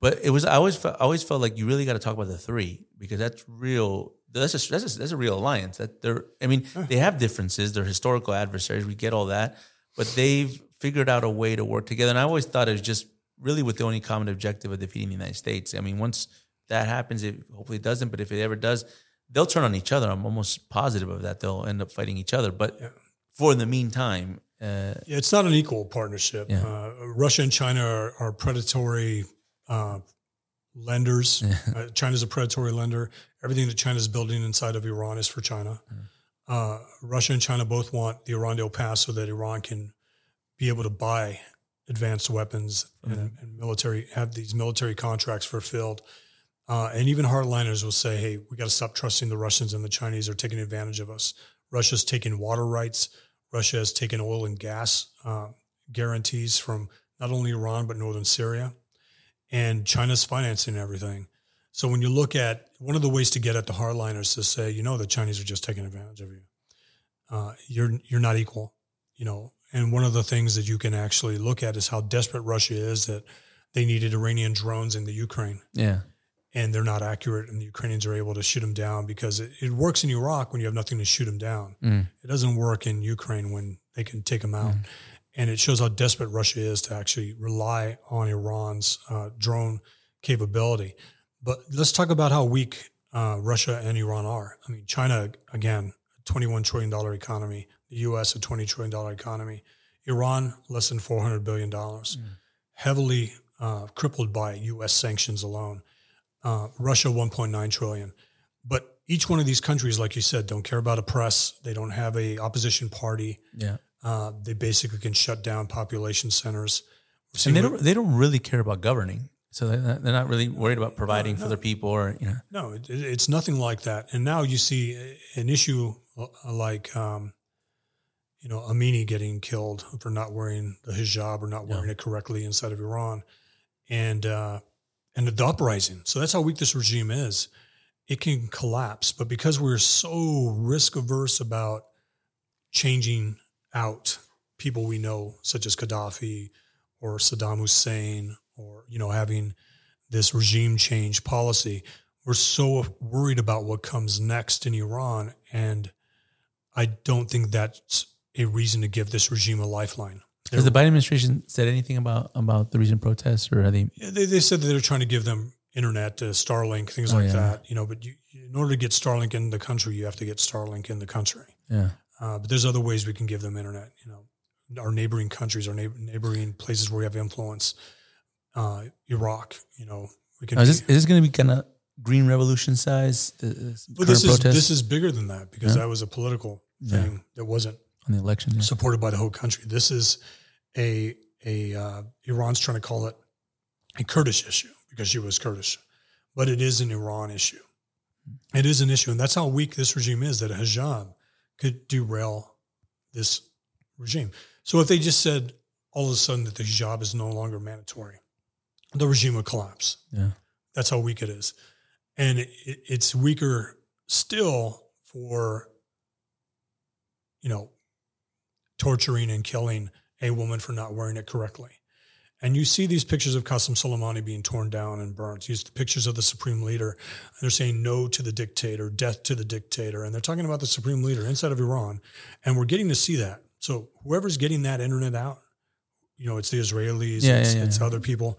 But it was I always felt, I always felt like you really got to talk about the three because that's real. That's a that's a, that's a real alliance. That they're I mean they have differences. They're historical adversaries. We get all that, but they've figured out a way to work together. And I always thought it was just really with the only common objective of defeating the United States. I mean, once that happens, it hopefully it doesn't. But if it ever does, they'll turn on each other. I'm almost positive of that. They'll end up fighting each other. But Yeah. for the meantime, uh, Yeah, it's not an equal partnership. Yeah. Uh, Russia and China are, are predatory uh, lenders. <laughs> Uh, China's a predatory lender. Everything that China's building inside of Iran is for China. Uh, Russia and China both want the Iran deal passed so that Iran can be able to buy advanced weapons and, and military have these military contracts fulfilled. Uh, and even hardliners will say, "Hey, we got to stop trusting the Russians and the Chinese are taking advantage of us. Russia's taken water rights. Russia has taken oil and gas uh, guarantees from not only Iran but northern Syria, and China's financing everything. So when you look at one of the ways to get at the hardliners to say, you know, the Chinese are just taking advantage of you. Uh, you're you're not equal, you know. And one of the things that you can actually look at is how desperate Russia is that they needed Iranian drones in the Ukraine yeah, and they're not accurate, and the Ukrainians are able to shoot them down because it, it works in Iraq when you have nothing to shoot them down. Mm. It doesn't work in Ukraine when they can take them out. And it shows how desperate Russia is to actually rely on Iran's uh, drone capability. But let's talk about how weak uh, Russia and Iran are. I mean, China, again, a $21 trillion economy, the US, a $20 trillion economy, Iran, less than $400 billion, heavily uh, crippled by US sanctions alone uh, Russia 1.9 trillion. But each one of these countries, like you said, don't care about a press. They don't have a opposition party. yeah. Uh, they basically can shut down population centers. And they don't they don't really care about governing. So they're not, they're not really worried about providing for their people or you know. no, it, it- it's nothing like that. And now you see an issue uh, like, um, you know, Amini getting killed for not wearing the hijab or not wearing it correctly inside of Iran, and uh, and the uprising. So that's how weak this regime is. It can collapse, but because we're so risk averse about changing out people we know, such as Gaddafi or Saddam Hussein, or you know, having this regime change policy, we're so worried about what comes next in Iran, and I don't think that's a reason to give this regime a lifeline. Has the Biden administration said anything about about the recent protests, or are they? They, they said that they're trying to give them internet, uh, Starlink, things Oh, like yeah. that. You know, but you, in order to get Starlink in the country, you have to get Starlink in the country. Yeah, Uh, but there's other ways we can give them internet. You know, our neighboring countries, our neigh- neighboring places where we have influence. Uh, Iraq, you know, we can. Now, is this is this going to be kind of green revolution size? The, the but current this is this is bigger than that because Yeah. that was a political Yeah. thing that wasn't on the election. supported by the whole country. This is a a uh, Iran's trying to call it a Kurdish issue because she was Kurdish, but it is an Iran issue. It is an issue, and that's how weak this regime is. That a hijab could derail this regime. So if they just said all of a sudden that the hijab is no longer mandatory, the regime would collapse. Yeah. That's how weak it is, and it- it's weaker still for you know torturing and killing a woman for not wearing it correctly. And you see these pictures of Qassem Soleimani being torn down and burnt. You see the pictures of the supreme leader, and they're saying no to the dictator, death to the dictator. And they're talking about the supreme leader inside of Iran. And we're getting to see that. So whoever's getting that internet out, you know, it's the Israelis, Yeah, it's, yeah, yeah, it's other people.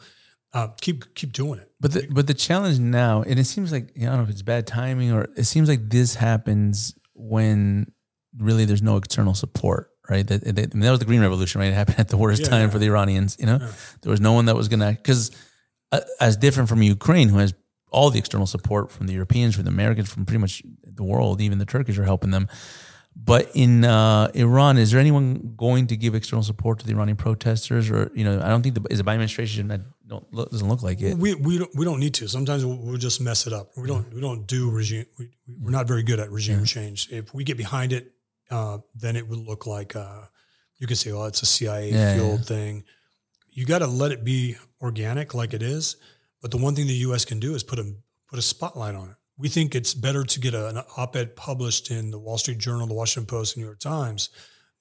Uh, keep keep doing it. But the but the challenge now, and it seems like I don't know if it's bad timing or it seems like this happens when really there's no external support, right? That, that, I mean, that was the Green Revolution, right? It happened at the worst Yeah, time yeah. for the Iranians. You know, there was no one that was gonna because uh, as different from Ukraine, who has all the external support from the Europeans, from the Americans, from pretty much the world, even the Turkish are helping them. But in uh, Iran, is there anyone going to give external support to the Iranian protesters, or you know, I don't think the is the Biden administration. I don't look, doesn't look like it. We we don't we don't need to. Sometimes we'll, we'll just mess it up. We don't we don't do regime. We, we're not very good at regime change. If we get behind it, uh, then it would look like uh, you could say, "Oh, it's a CIA Yeah, fueled yeah. thing." You got to let it be organic, like it is. But the one thing the U.S. can do is put a put a spotlight on it. We think it's better to get a, an op-ed published in the Wall Street Journal, the Washington Post, and New York Times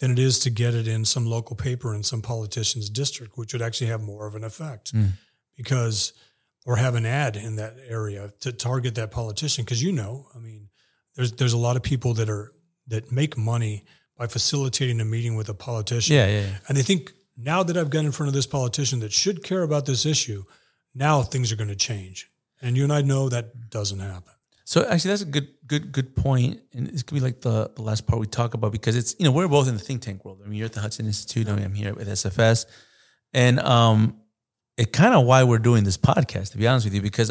than it is to get it in some local paper in some politician's district, which would actually have more of an effect because or have an ad in that area to target that politician because you know i mean there's there's a lot of people that are that make money by facilitating a meeting with a politician Yeah, yeah, yeah. and they think now that i've got in front of this politician that should care about this issue now things are going to change and you and i know that doesn't happen So actually, that's a good, good, good point, and this could be like the, the last part we talk about because it's you know we're both in the think tank world. I mean, you're at the Hudson Institute. I mean, I'm here with SFS, and um, it kind of why we're doing this podcast. To be honest with you, because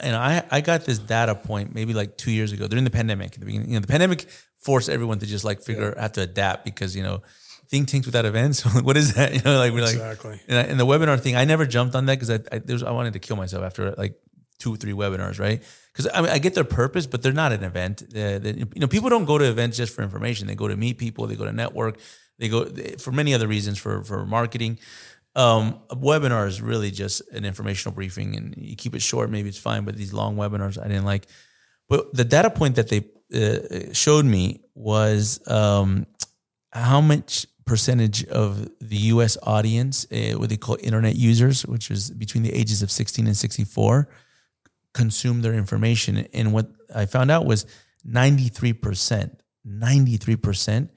and I I got this data point maybe like two years ago during the pandemic. At the beginning, you know, the pandemic forced everyone to just like figure have to adapt because you know think tanks without events. <laughs> what is that? <laughs> You know, like we're like exactly and, the webinar thing, I never jumped on that because I I, was, I wanted to kill myself after like two or three webinars, right? Because I, mean, I get their purpose, but they're not an event. Uh, they- you know, people don't go to events just for information. They go to meet people. They go to network. They go they- for many other reasons for for marketing. Um, a webinar is really just an informational briefing, and you keep it short. Maybe it's fine, but these long webinars I didn't like. But the data point that they uh, showed me was um, how much percentage of the U.S. audience, uh, what they call internet users, which is between the ages of 16 and 64, consume their information. And what I found out was 93%, 93%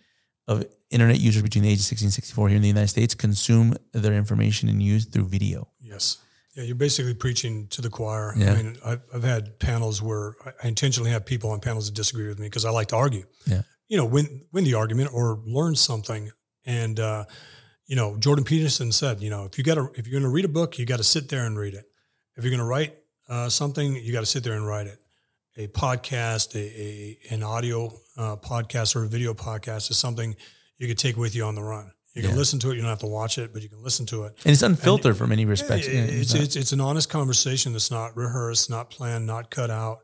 of internet users between the ages of 16 and 64 here in the United States consume their information and use through video. Yes. Yeah, you're basically preaching to the choir. Yeah. I mean, I've, I've had panels where I- I intentionally have people on panels that disagree with me because I like to argue. Yeah. You know, win win the argument or learn something. And uh, you know, Jordan Peterson said, you know, if you got to if you're going to read a book, you got to sit there and read it. If you're going to write uh, something, you got to sit there and write it. A podcast, a, a an audio uh, podcast or a video podcast is something you could take with you on the run. You can Yeah. listen to it. You don't have to watch it, but you can listen to it. And it's unfiltered from any respect. Yeah, it's, it's it's an honest conversation that's not rehearsed, not planned, not cut out.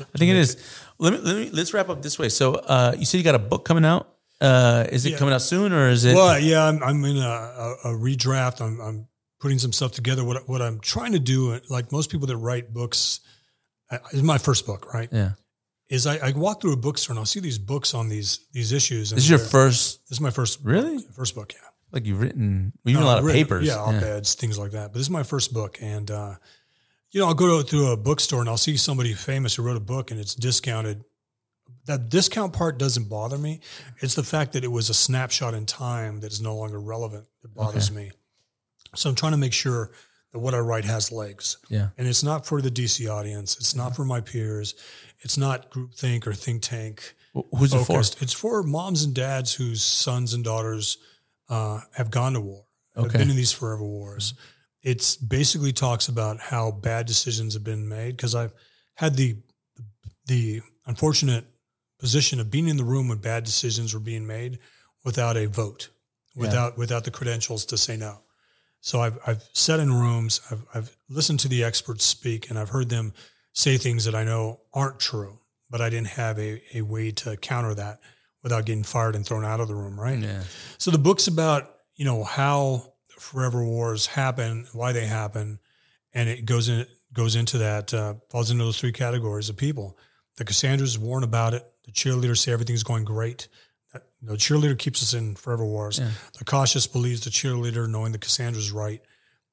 I think it is. Let me, let me let's wrap up this way. So uh, you said you got a book coming out. Uh, is it Yeah. coming out soon or is it? Well, yeah, I'm, I'm in a, a, a redraft. I'm, I'm putting some stuff together. What what I'm trying to do, like most people that write books, uh, is my first book, right? yeah. Is I, I walk through a bookstore and I'll see these books on these these issues. And This is your first. This is my first Really? first book. Yeah. Like you've written. Well, you've written a lot of written- papers. Yeah, op-eds, things like that. But this is my first book, and uh, you know, I'll go to, to a bookstore and I'll see somebody famous who wrote a book and it's discounted. That discount part doesn't bother me. It's the fact that it was a snapshot in time that is no longer relevant that bothers me. So I'm trying to make sure that what I write has legs. Yeah. And it's not for the DC audience. It's not for my peers. It's not groupthink or think tank Wh- Who's it for? focused. It's for moms and dads whose sons and daughters uh, have gone to war, have Okay. been in these forever wars. It's basically talks about how bad decisions have been made because I've had the the unfortunate position of being in the room when bad decisions were being made without a vote, without without the credentials to say no. So I've I've sat in rooms, I've I've listened to the experts speak, and I've heard them say things that I know aren't true, but I didn't have a, a way to counter that without getting fired and thrown out of the room, right? Yeah. So the book's about, you know, how forever wars happen, why they happen, and it goes in goes into that, uh, falls into those three categories of people. The Cassandras warn about it. The cheerleaders say everything's going great. That, the cheerleader keeps us in forever wars. Yeah. The cautious believes the cheerleader, knowing that Cassandra's right,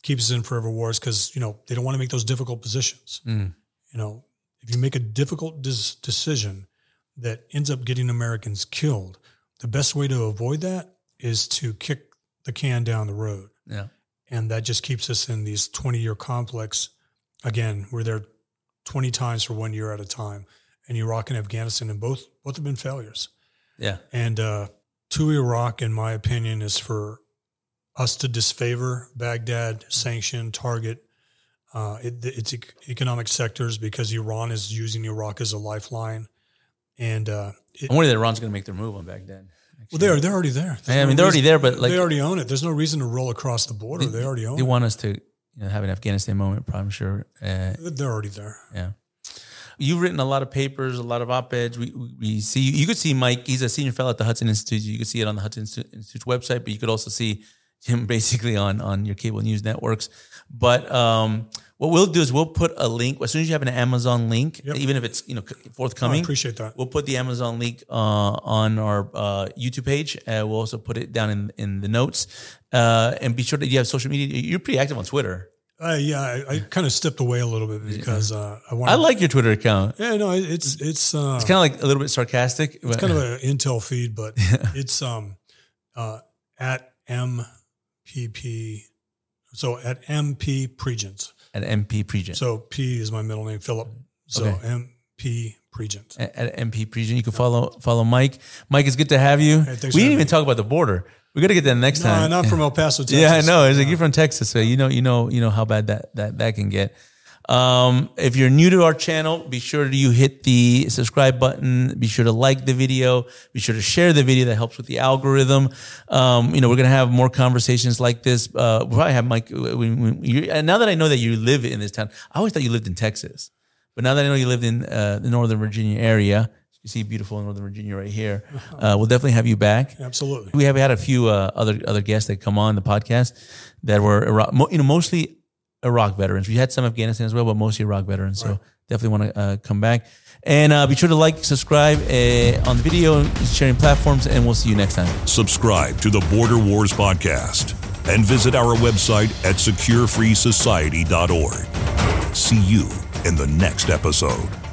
keeps us in forever wars because you know they don't want to make those difficult positions. Mm. You know, if you make a difficult dis- decision that ends up getting Americans killed, the best way to avoid that is to kick the can down the road, Yeah. and that just keeps us in these twenty-year conflicts. Again, we're there twenty times for one year at a time, and Iraq and Afghanistan, and both both have been failures. Yeah. And uh, to Iraq, in my opinion, is for us to disfavor Baghdad, sanction, target uh, it, its economic sectors because Iran is using Iraq as a lifeline. And uh, it, I'm worried that Iran's going to make their move on Baghdad. well, they're they're already there. There's I mean, no they're already there, but like they already own it. There's no reason to roll across the border. They, already own they it. want us to you know, have an Afghanistan moment. Probably, I'm sure. Uh, They're already there. Yeah. You've written a lot of papers, a lot of op-eds. We, we- we see you could see Mike. He's a senior fellow at the Hudson Institute. You could see it on the Hudson Institute Institute's website, but you could also see him <laughs> basically on on your cable news networks. But um, what we'll do is we'll put a link as soon as you have an Amazon link, Yep. even if it's you know I forthcoming. appreciate that. We'll put the Amazon link uh, on our uh, YouTube page. Uh, we'll also put it down in in the notes. Uh, and be sure that you have social media. You're pretty active on Twitter. Uh, yeah, I, I kind of stepped away a little bit because uh, I want. I like your Twitter account. Yeah, no, it's it's uh, It's kind of like a little bit sarcastic. it's kind of <laughs> an intel feed, but it's um uh at MPP. So at MP Pregent. at MP Pregent. So P is my middle name, Philip. So Okay. MP Pregent. at, at MP Pregent, you can follow follow Mike. Mike, it's good to have you. Hey, we didn't even me. talk about the border. We got to get that next No, time. not from El Paso, Texas. <laughs> yeah, I know. It's like you're from Texas, so you know you know you know how bad that that that can get. Um, if you're new to our channel, be sure to you hit the subscribe button. Be sure to like the video. Be sure to share the video. That helps with the algorithm. Um, you know, we're gonna have more conversations like this. Uh, we'll probably have Mike. You, and now that I know that you live in this town, I always thought you lived in Texas, but now that I know you lived in uh, the Northern Virginia area, you see beautiful Northern Virginia right here. <laughs> Uh, we'll definitely have you back. Absolutely. We have had a few uh, other other guests that come on the podcast that were you know, mostly Iraq veterans. We had some Afghanistan as well, but mostly Iraq veterans. So definitely want to uh, come back. And uh, be sure to like, subscribe uh, on the video, sharing platforms, and we'll see you next time. Subscribe to the Border Wars podcast and visit our website at securefreesociety.org. See you in the next episode.